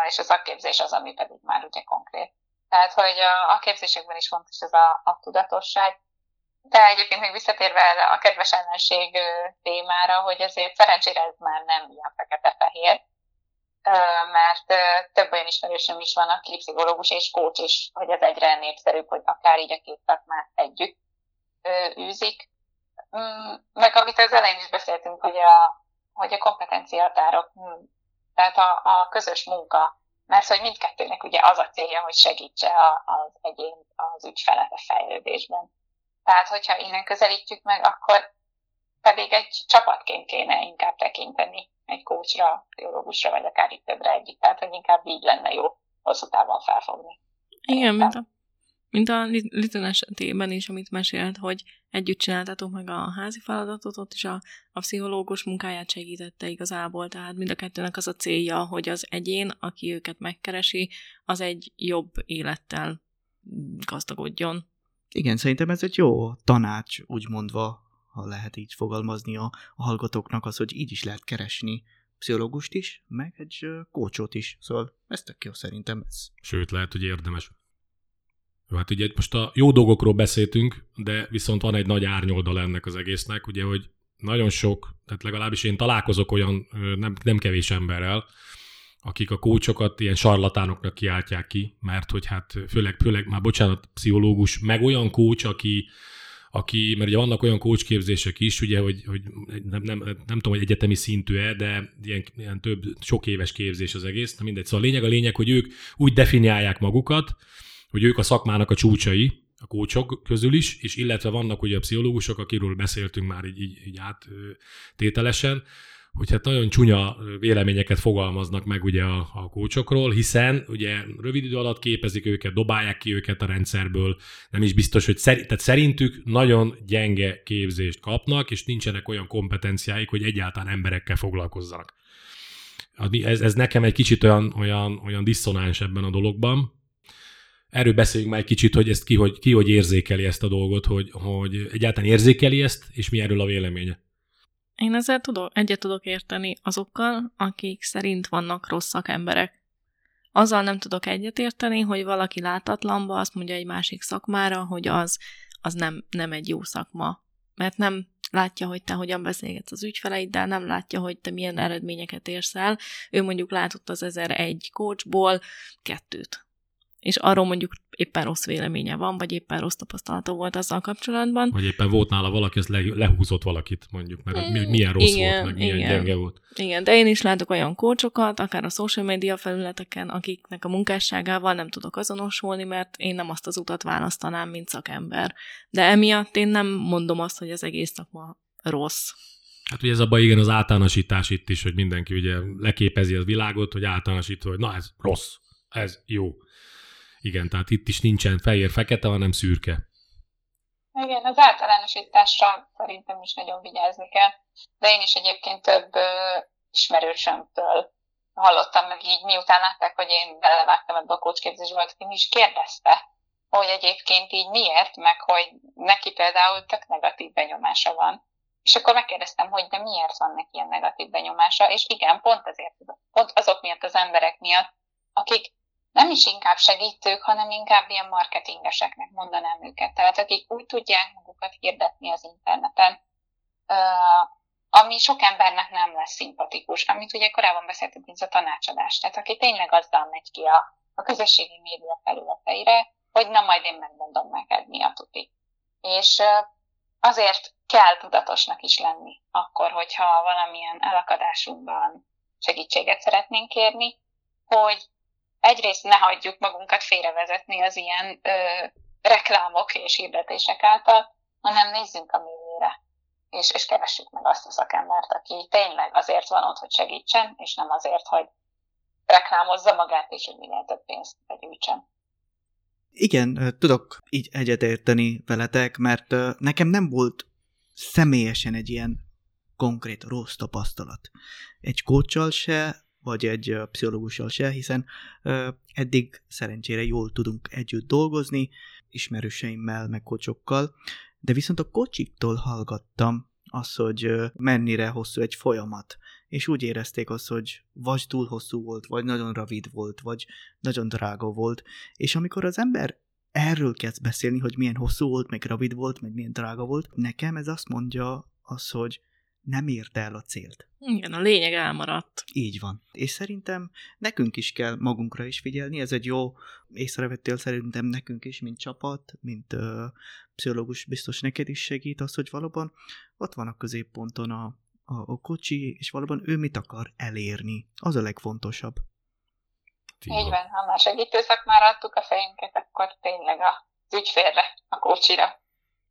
D: És a szakképzés az, ami pedig már ugye konkrét. Tehát, hogy a, a képzésekben is fontos ez a, a tudatosság. De egyébként még visszatérve erre a kedves ellenség témára, hogy azért szerencsére ez már nem ilyen fekete-fehér, mert több olyan ismerősöm is van, aki pszichológus és kócs is, hogy ez egyre népszerűbb, hogy akár így a két szakmát együtt űzik. Mm, meg amit az elején is beszéltünk, hogy a, hogy a kompetenciatárok, mm, tehát a, a közös munka, mert hogy mindkettőnek ugye az a célja, hogy segítse az egyén az ügyfelet a fejlődésben. Tehát, hogyha innen közelítjük meg, akkor pedig egy csapatként kéne inkább tekinteni egy kócsra, pszichológusra, vagy akár itt többre együtt. Tehát, hogy inkább így lenne jó hosszú távon felfogni.
B: Igen, mint a, mint a Liton esetében is, amit mesélt, hogy együtt csináltatok meg a házi feladatot, ott is a, a pszichológus munkáját segítette igazából, tehát mind a kettőnek az a célja, hogy az egyén, aki őket megkeresi, az egy jobb élettel gazdagodjon.
C: Igen, szerintem ez egy jó tanács, úgy mondva, ha lehet így fogalmazni a, a hallgatóknak, az, hogy így is lehet keresni pszichológust is, meg egy kócsot is. Szóval ez tök jó szerintem. Ez.
A: Sőt, lehet, hogy érdemes. Jó, hát ugye most a jó dolgokról beszéltünk, de viszont van egy nagy árnyoldal ennek az egésznek, ugye, hogy nagyon sok, tehát legalábbis én találkozok olyan nem, nem kevés emberrel, akik a kócsokat ilyen sarlatánoknak kiáltják ki, mert hogy hát főleg, főleg már bocsánat, pszichológus, meg olyan kócs, aki, aki, mert ugye vannak olyan kócsképzések is, ugye, hogy, hogy nem, nem, nem, tudom, hogy egyetemi szintű-e, de ilyen, ilyen több, sok éves képzés az egész, de mindegy. Szóval a lényeg a lényeg, hogy ők úgy definiálják magukat, hogy ők a szakmának a csúcsai, a kócsok közül is, és illetve vannak ugye a pszichológusok, akiről beszéltünk már így, így, így áttételesen, hogy hát nagyon csúnya véleményeket fogalmaznak meg ugye a, a kócsokról, hiszen ugye rövid idő alatt képezik őket, dobálják ki őket a rendszerből, nem is biztos, hogy szerint, tehát szerintük nagyon gyenge képzést kapnak, és nincsenek olyan kompetenciáik, hogy egyáltalán emberekkel foglalkozzanak. Ez, ez nekem egy kicsit olyan, olyan, olyan diszonáns ebben a dologban. Erről beszéljünk már egy kicsit, hogy ezt ki hogy, ki hogy érzékeli ezt a dolgot, hogy, hogy egyáltalán érzékeli ezt, és mi erről a véleménye.
B: Én ezzel tudok, egyet tudok érteni azokkal, akik szerint vannak rossz szakemberek. Azzal nem tudok egyet érteni, hogy valaki látatlanba azt mondja egy másik szakmára, hogy az, az nem, nem egy jó szakma. Mert nem látja, hogy te hogyan beszélgetsz az ügyfeleiddel, nem látja, hogy te milyen eredményeket érsz el. Ő mondjuk látott az 1001 coachból kettőt és arról mondjuk éppen rossz véleménye van, vagy éppen rossz tapasztalata volt azzal kapcsolatban.
A: Vagy éppen volt nála valaki, az le, lehúzott valakit mondjuk, mert mm, milyen rossz igen, volt, meg milyen igen. gyenge volt.
B: Igen, de én is látok olyan kócsokat, akár a social media felületeken, akiknek a munkásságával nem tudok azonosulni, mert én nem azt az utat választanám, mint szakember. De emiatt én nem mondom azt, hogy az egész szakma rossz.
A: Hát ugye ez abban igen az általánosítás itt is, hogy mindenki ugye leképezi a világot, hogy általánosítva, hogy na ez rossz, ez jó. Igen, tehát itt is nincsen fehér-fekete, hanem szürke.
D: Igen, az általánosításra szerintem is nagyon vigyázni kell. De én is egyébként több ö, ismerősömtől hallottam meg így, miután látták, hogy én belevágtam ebbe a kócsképzésbe, aki is kérdezte, hogy egyébként így miért, meg hogy neki például tök negatív benyomása van. És akkor megkérdeztem, hogy de miért van neki ilyen negatív benyomása, és igen, pont azért, pont azok miatt az emberek miatt, akik nem is inkább segítők, hanem inkább ilyen marketingeseknek mondanám őket. Tehát akik úgy tudják magukat hirdetni az interneten, ami sok embernek nem lesz szimpatikus, amit ugye korábban beszéltünk, mint a tanácsadás. Tehát aki tényleg azzal megy ki a, a közösségi média felületeire, hogy na majd én megmondom neked, mi a tuti. És azért kell tudatosnak is lenni akkor, hogyha valamilyen elakadásunkban segítséget szeretnénk kérni, hogy egyrészt ne hagyjuk magunkat félrevezetni az ilyen ö, reklámok és hirdetések által, hanem nézzünk a mélyére, és, és keressük meg azt a szakembert, aki tényleg azért van ott, hogy segítsen, és nem azért, hogy reklámozza magát, és hogy minél több pénzt begyűjtsen.
C: Igen, tudok így egyetérteni veletek, mert nekem nem volt személyesen egy ilyen konkrét rossz tapasztalat. Egy kócsal se, vagy egy pszichológussal se, hiszen eddig szerencsére jól tudunk együtt dolgozni, ismerőseimmel, meg kocsokkal, de viszont a kocsiktól hallgattam az, hogy mennyire hosszú egy folyamat, és úgy érezték azt, hogy vagy túl hosszú volt, vagy nagyon rövid volt, vagy nagyon drága volt, és amikor az ember erről kezd beszélni, hogy milyen hosszú volt, meg rövid volt, meg milyen drága volt, nekem ez azt mondja az, hogy nem érte el a célt.
B: Igen, a lényeg elmaradt.
C: Így van. És szerintem nekünk is kell magunkra is figyelni, ez egy jó észrevettél szerintem nekünk is, mint csapat, mint ö, pszichológus biztos neked is segít az, hogy valóban ott van a középponton a, a, a kocsi, és valóban ő mit akar elérni. Az a legfontosabb.
D: Így van, ha már segítő szakmára adtuk a fejünket, akkor tényleg az ügyfélre, a kocsira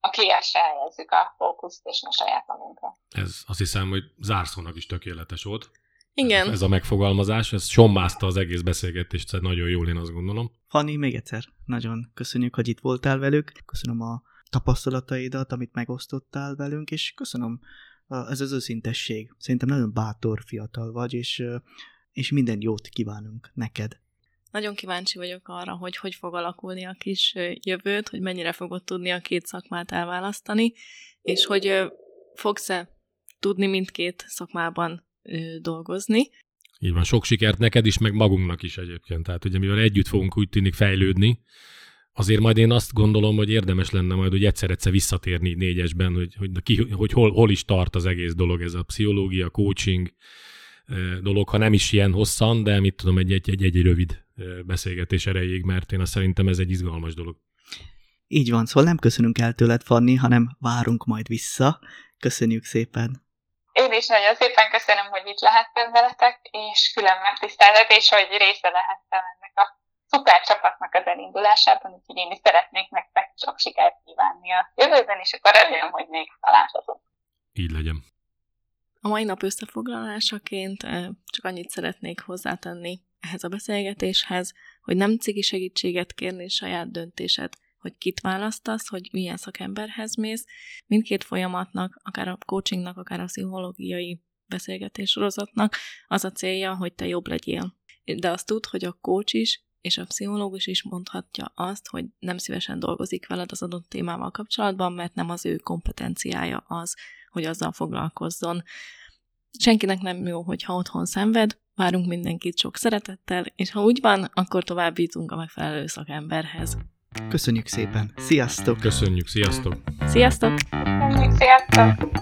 D: a kliensre helyezzük a fókuszt, és ne saját magunkra.
A: Ez azt hiszem, hogy zárszónak is tökéletes volt.
B: Igen.
A: Ez a megfogalmazás, ez sommázta az egész beszélgetést, ez nagyon jól, én azt gondolom.
C: Fanni, még egyszer nagyon köszönjük, hogy itt voltál velük. Köszönöm a tapasztalataidat, amit megosztottál velünk, és köszönöm ez az őszintesség. Szerintem nagyon bátor fiatal vagy, és, és minden jót kívánunk neked.
B: Nagyon kíváncsi vagyok arra, hogy hogy fog alakulni a kis jövőt, hogy mennyire fogod tudni a két szakmát elválasztani, és hogy fogsz-e tudni mindkét szakmában dolgozni.
A: Így van, sok sikert neked is, meg magunknak is egyébként. Tehát ugye mivel együtt fogunk úgy tűnik fejlődni, azért majd én azt gondolom, hogy érdemes lenne majd, hogy egyszer-egyszer visszatérni négyesben, hogy, hogy, hogy, hogy hol, hol is tart az egész dolog, ez a pszichológia, coaching dolog, ha nem is ilyen hosszan, de mit tudom, egy, egy, egy, egy rövid beszélgetés erejéig, mert én azt szerintem ez egy izgalmas dolog.
C: Így van, szóval nem köszönünk el tőled, Fanni, hanem várunk majd vissza. Köszönjük szépen!
D: Én is nagyon szépen köszönöm, hogy itt lehettem veletek, és külön megtiszteltetés, hogy része lehettem ennek a szuper csapatnak az elindulásában, úgyhogy én is szeretnék nektek sok sikert kívánni a jövőben, és akkor remélem, hogy még találkozunk.
A: Így legyen.
B: A mai nap összefoglalásaként csak annyit szeretnék hozzátenni ehhez a beszélgetéshez, hogy nem cigi segítséget kérni saját döntésed, hogy kit választasz, hogy milyen szakemberhez mész. Mindkét folyamatnak, akár a coachingnak, akár a pszichológiai beszélgetés sorozatnak az a célja, hogy te jobb legyél. De azt tud, hogy a coach is és a pszichológus is mondhatja azt, hogy nem szívesen dolgozik veled az adott témával kapcsolatban, mert nem az ő kompetenciája az, hogy azzal foglalkozzon. Senkinek nem jó, hogyha otthon szenved, várunk mindenkit sok szeretettel, és ha úgy van, akkor továbbítunk a megfelelő szakemberhez.
C: Köszönjük szépen! Sziasztok!
A: Köszönjük, sziasztok!
B: Sziasztok!
D: Sziasztok!